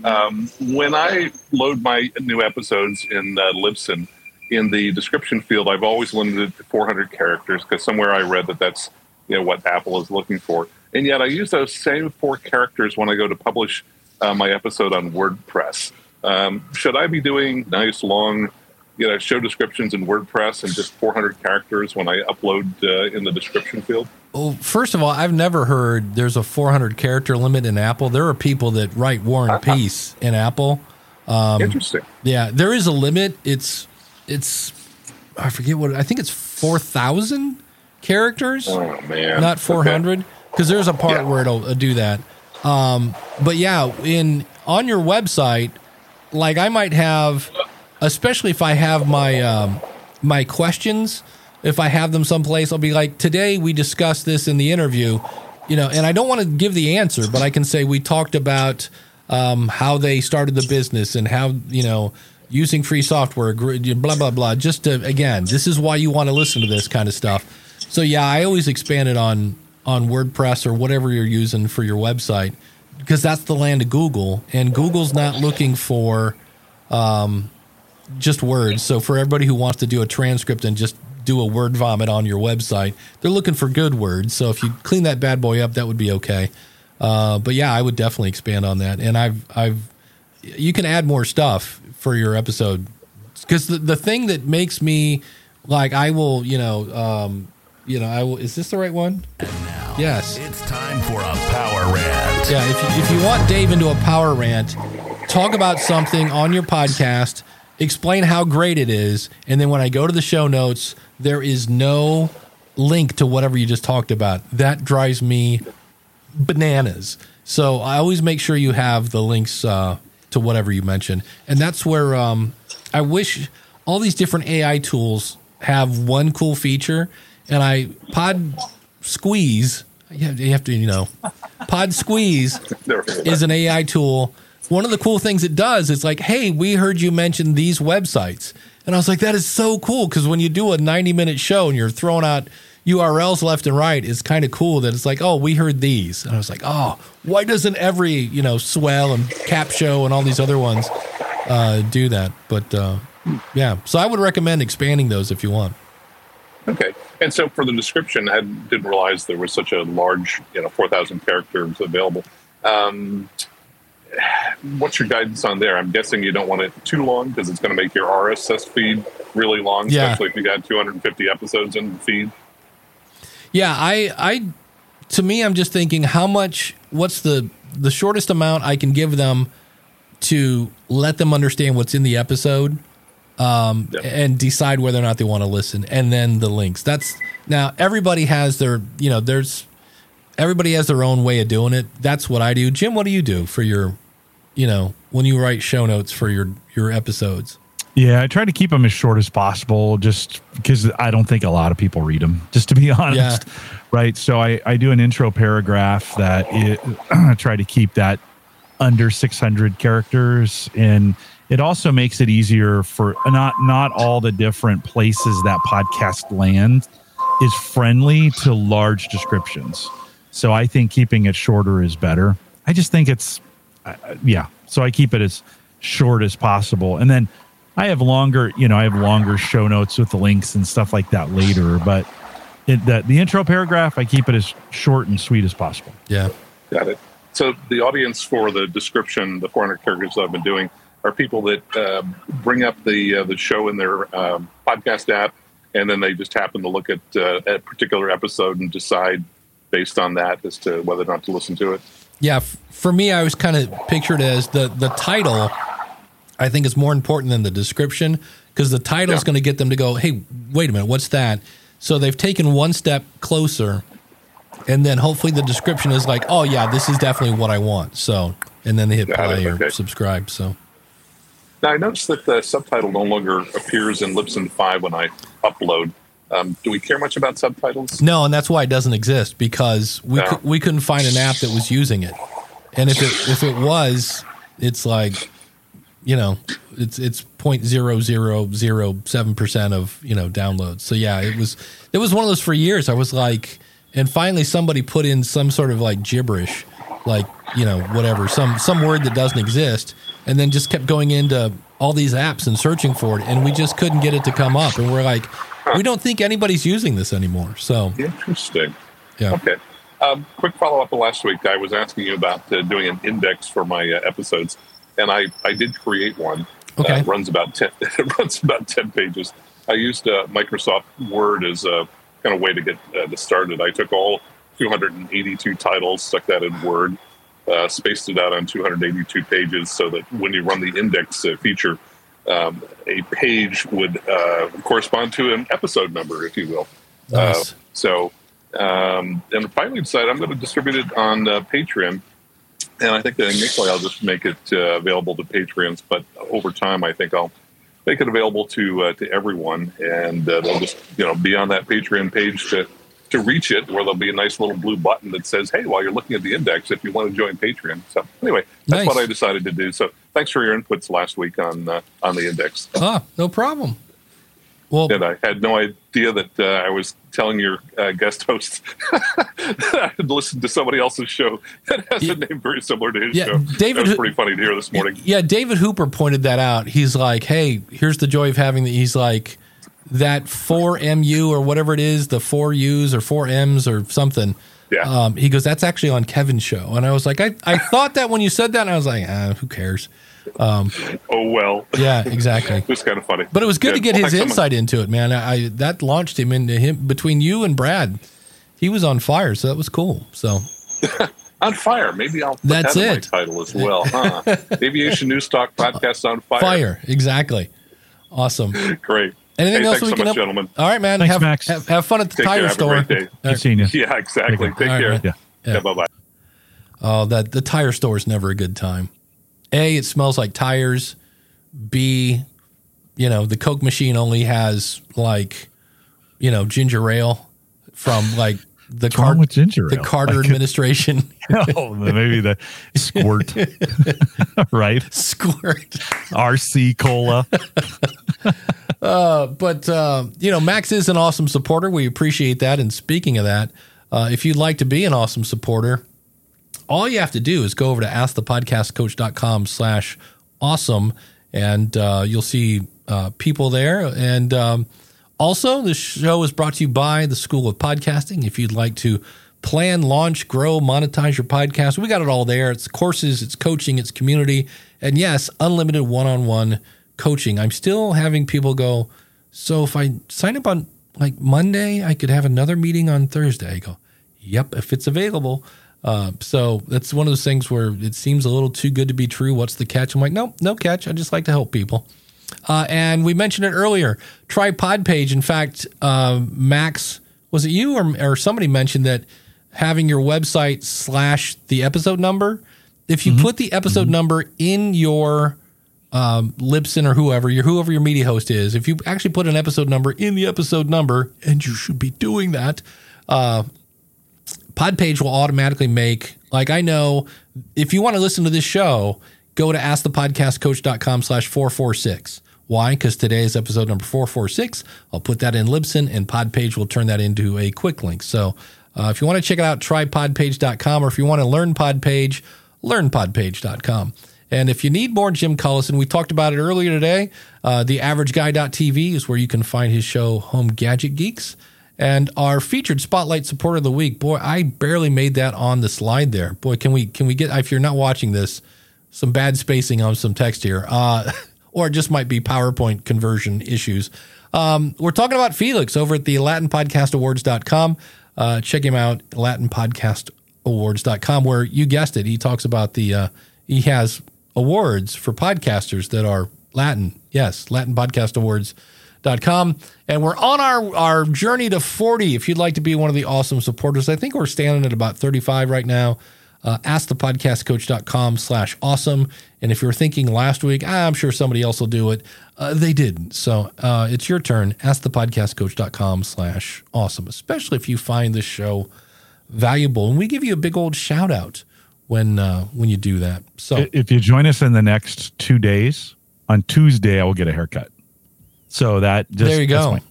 Um, when I load my new episodes in uh, Libsyn, in the description field, I've always limited it to 400 characters because somewhere I read that that's you know what Apple is looking for, and yet I use those same four characters when I go to publish uh, my episode on WordPress. Um, should I be doing nice long, you know, show descriptions in WordPress and just 400 characters when I upload uh, in the description field? Well, first of all, I've never heard there's a 400 character limit in Apple. There are people that write War and Peace in Apple. Um, Interesting. Yeah, there is a limit. It's it's I forget what I think it's 4,000 characters. Oh man, not 400 because there's a part Yeah. where it'll uh, do that um, but yeah in on your website like i might have especially if i have my um, my questions if i have them someplace i'll be like today we discussed this in the interview you know and i don't want to give the answer but i can say we talked about um, how they started the business and how you know using free software blah blah blah just to again this is why you want to listen to this kind of stuff. So yeah i always expand it on on wordpress or whatever you're using for your website because that's the land of google and google's not looking for um, just words. So for everybody who wants to do a transcript and just do a word vomit on your website they're looking for good words. So if you clean that bad boy up that would be okay. Uh, but yeah i would definitely expand on that. And i've i've you can add more stuff for your episode. Because the, the thing that makes me like i will you know um you know i will is this the right one? Now, yes. It's time for a power rant. yeah if you, if you want dave into a power rant talk about something on your podcast explain how great it is and then when i go to the show notes there is no link to whatever you just talked about that drives me bananas. So I always make sure you have the links uh, to whatever you mentioned, and that's where um, I wish all these different AI tools have one cool feature. And I Pod Squeeze, you have, you have to you know, Pod Squeeze *laughs* is an AI tool. One of the cool things it does is like, hey, we heard you mention these websites. And I was like, that is so cool because when you do a 90 minute show and you're throwing out URLs left and right, it's kind of cool that it's like, oh, we heard these. And I was like, oh, why doesn't every, you know, Swell and Capsho and all these other ones uh, do that? But uh, yeah, so I would recommend expanding those if you want. Okay. And so for the description, I didn't realize there was such a large, you know, 4,000 characters available. Um, what's your guidance on there? I'm guessing you don't want it too long because it's going to make your RSS feed really long, Yeah. especially if you got 250 episodes in the feed. Yeah, I, I, to me, I'm just thinking how much. What's the the shortest amount I can give them to let them understand what's in the episode, um, Yeah. and decide whether or not they want to listen, and then the links. That's now everybody has their, you know, there's everybody has their own way of doing it. That's what I do. Jim, what do you do for your, you know, when you write show notes for your your episodes? Yeah, I try to keep them as short as possible just because I don't think a lot of people read them, *laughs* just to be honest. Right. So I, I do an intro paragraph that it, *clears throat* I try to keep that under 600 characters. And it also makes it easier for not, not all the different places that podcast land is friendly to large descriptions. So I think keeping it shorter is better. I just think it's, uh, yeah. So I keep it as short as possible. And then I have longer, you know, I have longer show notes with the links and stuff like that later. But it, the, the intro paragraph, I keep it as short and sweet as possible. Yeah. Got it. So the audience for the description, the 400 characters that I've been doing, are people that uh, bring up the uh, the show in their um, podcast app and then they just happen to look at uh, a particular episode and decide based on that as to whether or not to listen to it. Yeah, f- for me, I was kind of pictured as the the title. I think is more important than the description because the title is Yeah. going to get them to go, "Hey, wait a minute, what's that?" So they've taken one step closer, and then hopefully the description is like, "Oh yeah, this is definitely what I want." So, and then they hit Got it, play or subscribe. So, Now I noticed that the subtitle no longer appears in Libsyn Five when I upload. Um, do we care much about subtitles? no, and that's why it doesn't exist because we No. cou- we couldn't find an app that was using it, and if it if it was, it's like, you know, it's it's point zero zero zero seven percent of you know downloads. So yeah, it was it was one of those for years. I was like, and finally somebody put in some sort of like gibberish, like you know whatever some some word that doesn't exist, and then just kept going into all these apps and searching for it, and we just couldn't get it to come up, and we're like, we don't think anybody's using this anymore. So Interesting. yeah, Okay. Um, quick follow up last week. I was asking you about uh, doing an index for my uh, episodes, and I, I did create one. Okay. Uh, runs about ten. It *laughs* runs about ten pages. I used uh, Microsoft Word as a kind of way to get uh, this started. I took all 282 titles, stuck that in Word, uh, spaced it out on 282 pages, so that when you run the index uh, feature, um, a page would uh, correspond to an episode number, if you will. Nice. Uh, so, um, and finally decided I'm going to distribute it on uh, Patreon. And I think that initially I'll just make it uh, available to Patreons, but over time I think I'll make it available to uh, to everyone, and uh, they'll just you know be on that Patreon page to to reach it, where there'll be a nice little blue button that says, "Hey, while you're looking at the index, if you want to join Patreon." So anyway, that's Nice. what I decided to do. So thanks for your inputs last week on uh, on the index. ah, no problem. Well, And I had no idea that uh, I was telling your uh, guest host that *laughs* I had listened to somebody else's show that has a name very similar to his Yeah, show. David that was pretty funny to hear this morning. Yeah, David Hooper pointed that out. He's like, "Hey, here's the joy of having the." He's like, that four mu or whatever it is, the four U's or four M's or something. Yeah. Um, he goes, that's actually on Kevin's show, and I was like, I, I *laughs* thought that when you said that, and I was like, ah, who cares? Oh well, Yeah, exactly. *laughs* it was kind of funny. But it was good to get Well, his insight into it, man. I, I that launched him into him between you and Brad. He was on fire, so that was cool. So *laughs* on fire. Maybe I'll put That's that in it. my title as well. Huh? Aviation News Talk podcast on fire. fire, exactly. Awesome. Great. Anything Hey, else thanks we so can much, up- gentlemen. All right, man. Thanks, have, Max. have have fun at the Take tire care. Have a store. great day. Good seeing you. Yeah, exactly. Take All care. right, man. Yeah. Yeah, bye bye. Oh, that the tire store is never a good time. A, it smells like tires. B, you know, the Coke machine only has like, you know, ginger ale from like the Car- the? Carter *laughs* Like- administration. *laughs* oh, maybe the squirt, *laughs* right? Squirt. RC cola. But uh, you know, Max is an awesome supporter. We appreciate that. And speaking of that, uh, if you'd like to be an awesome supporter, all you have to do is go over to askthepodcastcoach.com slash awesome and uh, you'll see uh, people there. And um, also, the show is brought to you by the School of Podcasting. If you'd like to plan, launch, grow, monetize your podcast, we got it all there. It's courses, it's coaching, it's community, and yes, unlimited one on one coaching. I'm still having people go, so if I sign up on like Monday, I could have another meeting on Thursday. I go, yep, if it's available. Uh, so that's one of those things where it seems a little too good to be true. What's the catch? I'm like, no, no catch. I just like to help people. Uh, and we mentioned it earlier. Try Podpage. In fact, uh, Max, was it you or, or somebody mentioned that having your website slash the episode number, if you put the episode number in your um, Libsyn or whoever your whoever your media host is, if you actually put an episode number in the episode number, and you should be doing that, uh, Podpage will automatically make like I know if you want to listen to this show, go to askthepodcastcoach.com slash 446. Why? Because today is episode number 446. I'll put that in Libsyn and Podpage will turn that into a quick link. So uh, if you want to check it out, try podpage.com or if you want to learn Podpage, learn podpage.com. And if you need more Jim Collison, we talked about it earlier today. Uh, theaverageguy.tv is where you can find his show, Home Gadget Geeks. And our featured spotlight supporter of the week, boy, I barely made that on the slide there. Boy, can we can we get if you're not watching this, some bad spacing on some text here, uh, *laughs* or it just might be PowerPoint conversion issues. Um, we're talking about Felix over at the LatinPodcastAwards.com. Uh, check him out, LatinPodcastAwards.com, where you guessed it. He talks about the, uh, he has awards for podcasters that are Latin. Yes, LatinPodcastAwards.com. And we're on our, our journey to 40. If you'd like to be one of the awesome supporters, I think we're standing at about 35 right now. Uh, askthepodcastcoach.com slash awesome. And if you were thinking last week, ah, I'm sure somebody else will do it. Uh, they didn't. So uh, it's your turn. Askthepodcastcoach.com slash awesome, especially if you find this show valuable. And we give you a big old shout out when uh, when you do that. So If you join us in the next two days, on Tuesday, I will get a haircut. So that just There you that's go. my-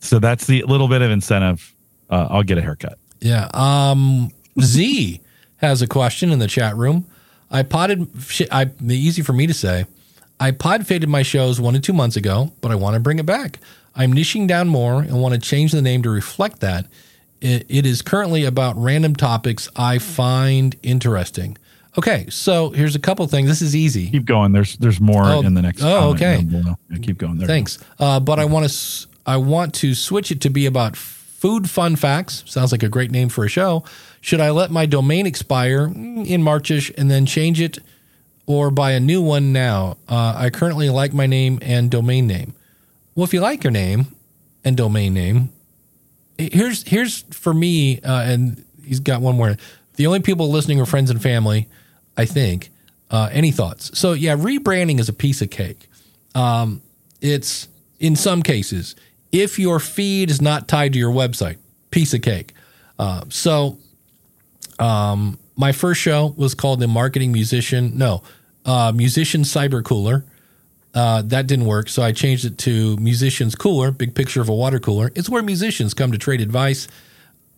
so that's the little bit of incentive. Uh, I'll get a haircut. Yeah. Um, Z has a question in the chat room. I potted, I, easy for me to say, I pod faded my shows one to two months ago, but I want to bring it back. I'm niching down more and want to change the name to reflect that. It, it is currently about random topics I find interesting. Okay, so here's a couple things. This is easy. Keep going. There's there's more Oh, in the next. oh, okay. Yeah, keep going. There. Thanks. Uh, but I want to I want to switch it to be about food fun facts. Sounds like a great name for a show. Should I let my domain expire in Marchish and then change it, or buy a new one now? Uh, I currently like my name and domain name. Well, if you like your name and domain name, here's here's for me, uh, and he's got one more. The only people listening are friends and family, I think. Uh, any thoughts? So yeah, rebranding is a piece of cake. Um, it's in some cases if your feed is not tied to your website, piece of cake. Uh, so um, my first show was called the Marketing Musician. No, uh, Musician Cyber Cooler. Uh, that didn't work, so I changed it to Musicians Cooler. Big picture of a water cooler. It's where musicians come to trade advice.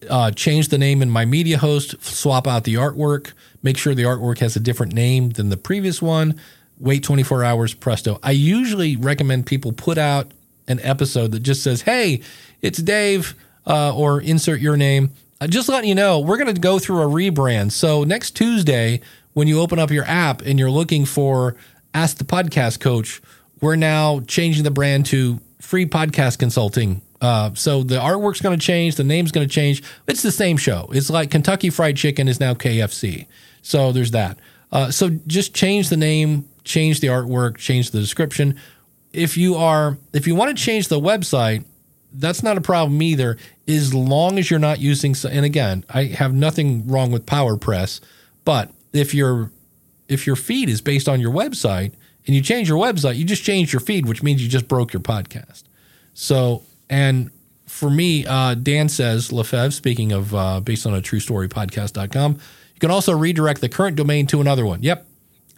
Uh, change the name in my media host. Swap out the artwork. Make sure the artwork has a different name than the previous one. Wait 24 hours. Presto. I usually recommend people put out an episode that just says, "Hey, it's Dave," uh, or insert your name. Uh, just letting you know, we're going to go through a rebrand. So next Tuesday, when you open up your app and you're looking for Ask the Podcast Coach, we're now changing the brand to Free Podcast Consulting. Uh, so the artwork's going to change, the name's going to change. It's the same show. It's like Kentucky Fried Chicken is now KFC. So there's that. Uh, so just change the name, change the artwork, change the description. If you are, if you want to change the website, that's not a problem either, as long as you're not using. And again, I have nothing wrong with PowerPress, but if your if your feed is based on your website and you change your website, you just change your feed, which means you just broke your podcast. So, and for me, uh, Dan says, Lefebvre, speaking of uh, based on a true story podcast.com, you can also redirect the current domain to another one. Yep.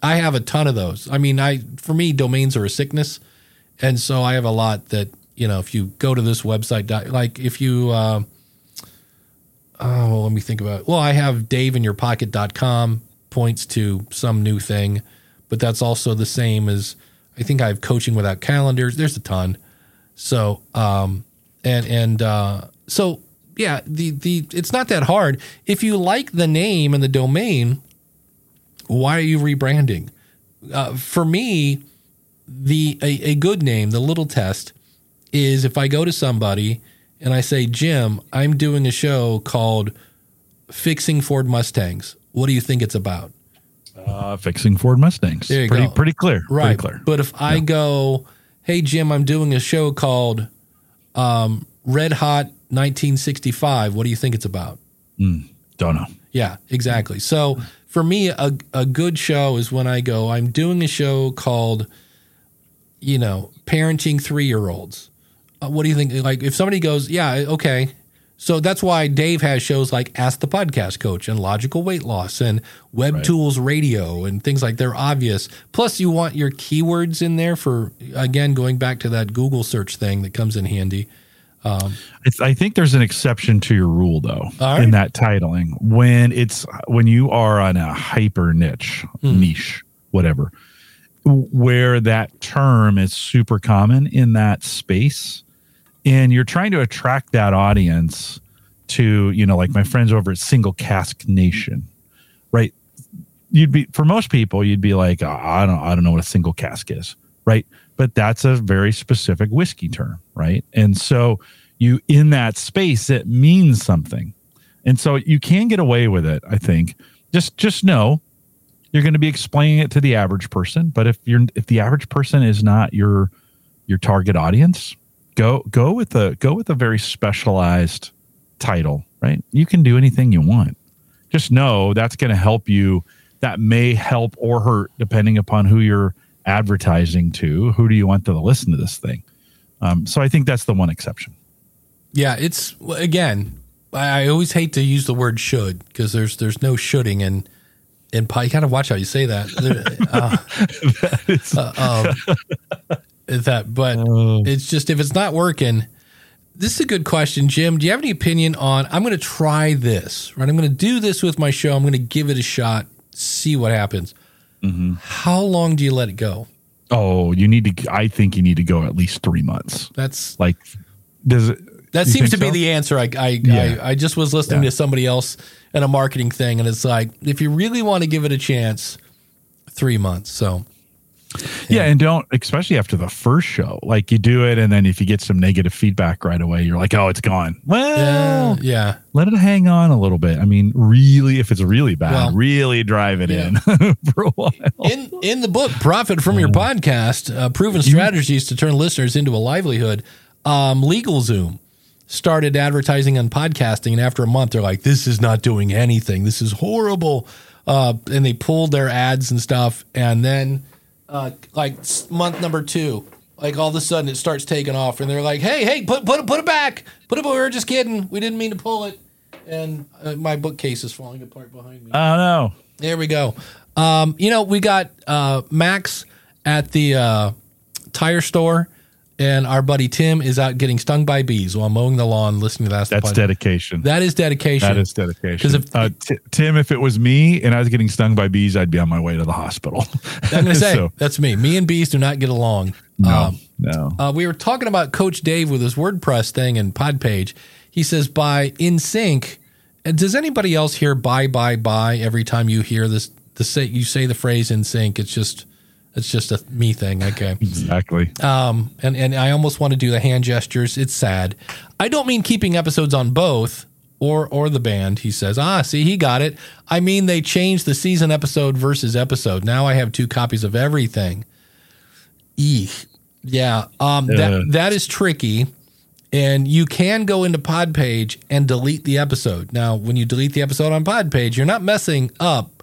I have a ton of those. I mean, I for me, domains are a sickness. And so I have a lot that, you know, if you go to this website, like if you, uh, oh, well, let me think about it. Well, I have daveinyourpocket.com points to some new thing, but that's also the same as I think I have coaching without calendars. There's a ton. So, um, and, and, uh, so yeah, the, the, it's not that hard. If you like the name and the domain, why are you rebranding? Uh, for me, the a, a good name, the little test, is if I go to somebody and I say, Jim, I'm doing a show called Fixing Ford Mustangs. What do you think it's about? Uh, fixing Ford Mustangs. There you pretty go. pretty clear. Right. Pretty clear. But if I go, hey, Jim, I'm doing a show called um, Red Hot 1965. What do you think it's about? Don't know. Yeah, exactly. So for me, a, a good show is when I go, I'm doing a show called, you know, Parenting Three Year Olds. Uh, what do you think? Like, if somebody goes, yeah, okay. So that's why Dave has shows like Ask the Podcast Coach and Logical Weight Loss and Web Tools Radio and things like they're obvious. Plus, you want your keywords in there for, again, going back to that Google search thing that comes in handy. I, th- I think there's an exception to your rule though right. in that titling when it's when you are on a hyper niche Hmm. niche whatever where that term is super common in that space and you're trying to attract that audience to you know like my mm-hmm. friends over at single cask nation right you'd be for most people you'd be like "Oh, i don't i don't know what a single cask is right but that's a very specific whiskey term, right? And so you in that space, it means something. And so you can get away with it, I think. Just just know you're going to be explaining it to the average person, but if you're if the average person is not your your target audience, go go with a go with a very specialized title, right? You can do anything you want. Just know that's going to help you that may help or hurt depending upon who you're advertising to. Who do you want to listen to this thing? Um, so I think that's the one exception. Yeah, it's again. I always hate to use the word should because there's there's no shoulding and and you gotta watch how you say that. *laughs* Uh, uh, um, that, but it's just if it's not working. This is a good question, Jim. Do you have any opinion on? I'm going to try this. Right, I'm going to do this with my show. I'm going to give it a shot. See what happens. How long do you let it go? Oh, you need to. I think you need to go at least three months. That's Like, does it? That seems to think be the answer. I I, Yeah. I I just was listening Yeah. to somebody else in a marketing thing, and it's like if you really want to give it a chance, three months. So Yeah, and don't especially after the first show. Like you do it, and then if you get some negative feedback right away, you're like, "Oh, it's gone." Well, yeah, yeah, let it hang on a little bit. I mean, really, if it's really bad, Well, really drive it yeah. in *laughs* for a while. in in the book "Profit from Your Podcast: uh, Proven Strategies to Turn Listeners into a Livelihood," um, LegalZoom started advertising on podcasting, and after a month, they're like, "This is not doing anything. This is horrible," uh, and they pulled their ads and stuff, and then uh, like month number two. Like all of a sudden, it starts taking off, and they're like, "Hey, hey, put put it- put it back, put it. We were just kidding. We didn't mean to pull it." And uh, my bookcase is falling apart behind me. Oh no, There we go. Um, you know, we got uh, Max at the uh, tire store, and our buddy Tim is out getting stung by bees while mowing the lawn, listening to that. that's dedication. That is dedication. That is dedication. 'Cause if- uh, T- Tim, if it was me and I was getting stung by bees, I'd be on my way to the hospital. *laughs* I'm going *laughs* to say So, that's me. Me and bees do not get along. no, Um, no. Uh, we were talking about Coach Dave with his WordPress thing and Podpage. He says by in sync. Does anybody else hear bye bye bye every time you hear this? The say you say the phrase in sync. It's just it's just a me thing. Okay. exactly. Um, and and I almost want to do the hand gestures. It's sad. I don't mean keeping episodes on both or or the band. He says, ah, see, he got it. I mean they changed the season episode versus episode. Now I have two copies of everything. Eek. Yeah. Um, that that is tricky. And you can go into Podpage and delete the episode. Now, when you delete the episode on Podpage, you're not messing up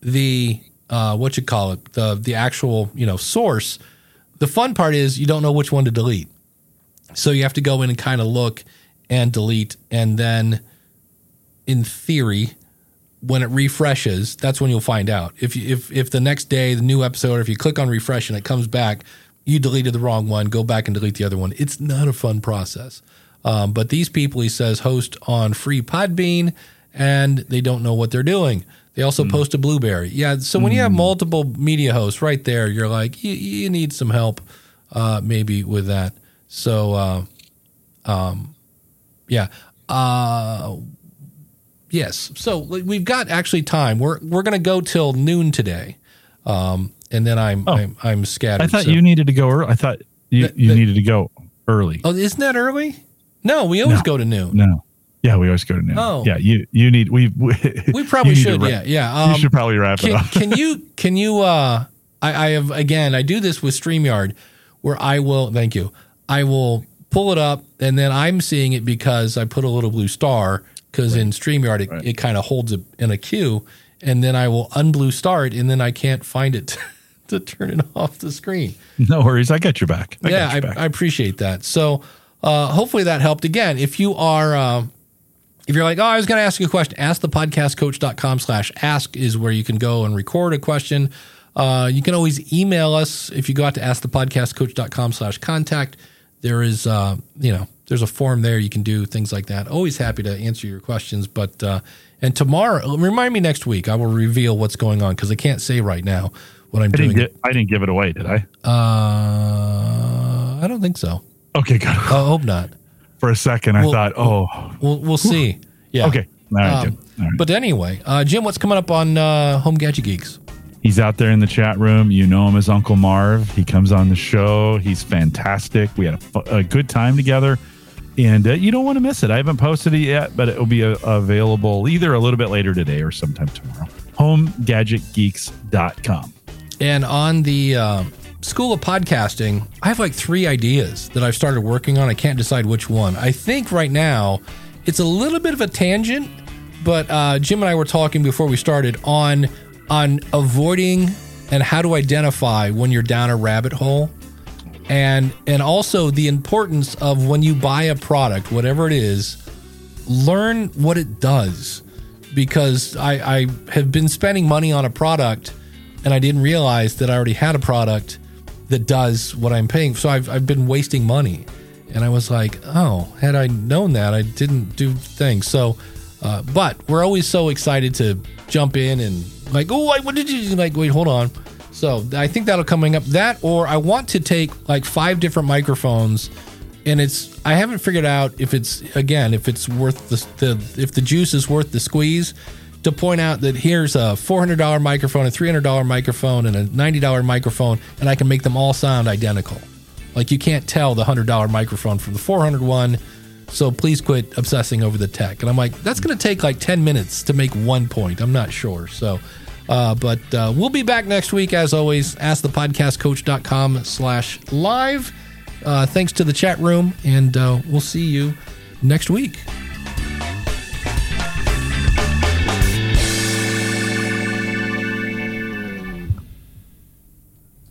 the uh, what you call it, the the actual you know source. The fun part is you don't know which one to delete, so you have to go in and kind of look and delete, and then in theory, when it refreshes, that's when you'll find out. If if if the next day the new episode, or if you click on refresh and it comes back, you deleted the wrong one. Go back and delete the other one. It's not a fun process. Um, but these people, he says, host on free Podbean, and they don't know what they're doing. They also post a Blubrry. Yeah. So when you have multiple media hosts right there, you're like, you, you need some help, uh, maybe with that. So, uh, um, yeah. Uh, yes. So we've got actually time. We're we're gonna go till noon today, um, and then I'm Oh. I'm, I'm scattered. I thought so- you needed to go. Early. I thought you, That- you needed to go early. Oh, isn't that early? No, we always No. go to noon. No. Yeah, we always go to noon. Oh. Yeah, you you need we *laughs* we, We probably to should. wrap- Yeah, yeah. Um, you should probably wrap it up. can you *laughs* can you uh I, I have again I do this with StreamYard where I will thank you. I will pull it up and then I'm seeing it because I put a little blue star because in StreamYard it, Right. it kind of holds it in a queue and then I will unblue star it and then I can't find it *laughs* to turn it off the screen. no worries, I got your back. I yeah, got your back. I, I appreciate that. So uh, hopefully that helped. Again, if you are, uh, if you're like, oh, I was going to ask you a question, ask the podcastcoach.com slash ask is where you can go and record a question. Uh, you can always email us if you go out to askthepodcastcoach.com slash contact. There is, uh, you know, there's a form there. You can do things like that. Always happy to answer your questions. But, uh, and tomorrow, remind me next week, I will reveal what's going on because I can't say right now what I'm I didn't doing. get I didn't give it away, did I? uh, I don't think so. Okay, good. I hope not. For a second, I Well- thought, oh, We'll we'll see. Yeah. okay. All right, Um. All right. But anyway, uh, Jim, what's coming up on uh, Home Gadget Geeks? He's out there in the chat room. You know him as Uncle Marv. He comes on the show. He's fantastic. We had a, a good time together, and uh, you don't want to miss it. I haven't posted it yet, but it will be uh, available either a little bit later today or sometime tomorrow. HomeGadgetGeeks.com. And on the um, School of Podcasting, I have like three ideas that I've started working on. I can't decide which one. I think right now it's a little bit of a tangent, but uh, Jim and I were talking before we started on on avoiding and how to identify when you're down a rabbit hole, and and also the importance of when you buy a product, whatever it is, learn what it does because I, I have been spending money on a product and I didn't realize that I already had a product that does what I'm paying. So I've, I've been wasting money. And I was like, oh, had I known that, I didn't do things. So, uh, but we're always so excited to jump in and like, oh, what did you like? Wait, hold on. So I think that'll coming up. That or I want to take like five different microphones and it's I haven't figured out if it's again if it's worth the, the if the juice is worth the squeeze to point out that here's a $400 microphone, a $300 microphone, and a $90 microphone, and I can make them all sound identical. Like you can't tell the $100 microphone from the 400 one. So please quit obsessing over the tech. And I'm like, that's going to take like 10 minutes to make one point. I'm not sure. So, uh, but uh, we'll be back next week as always. AskThePodcastCoach.com slash live. Uh, thanks to the chat room, and uh, we'll see you next week.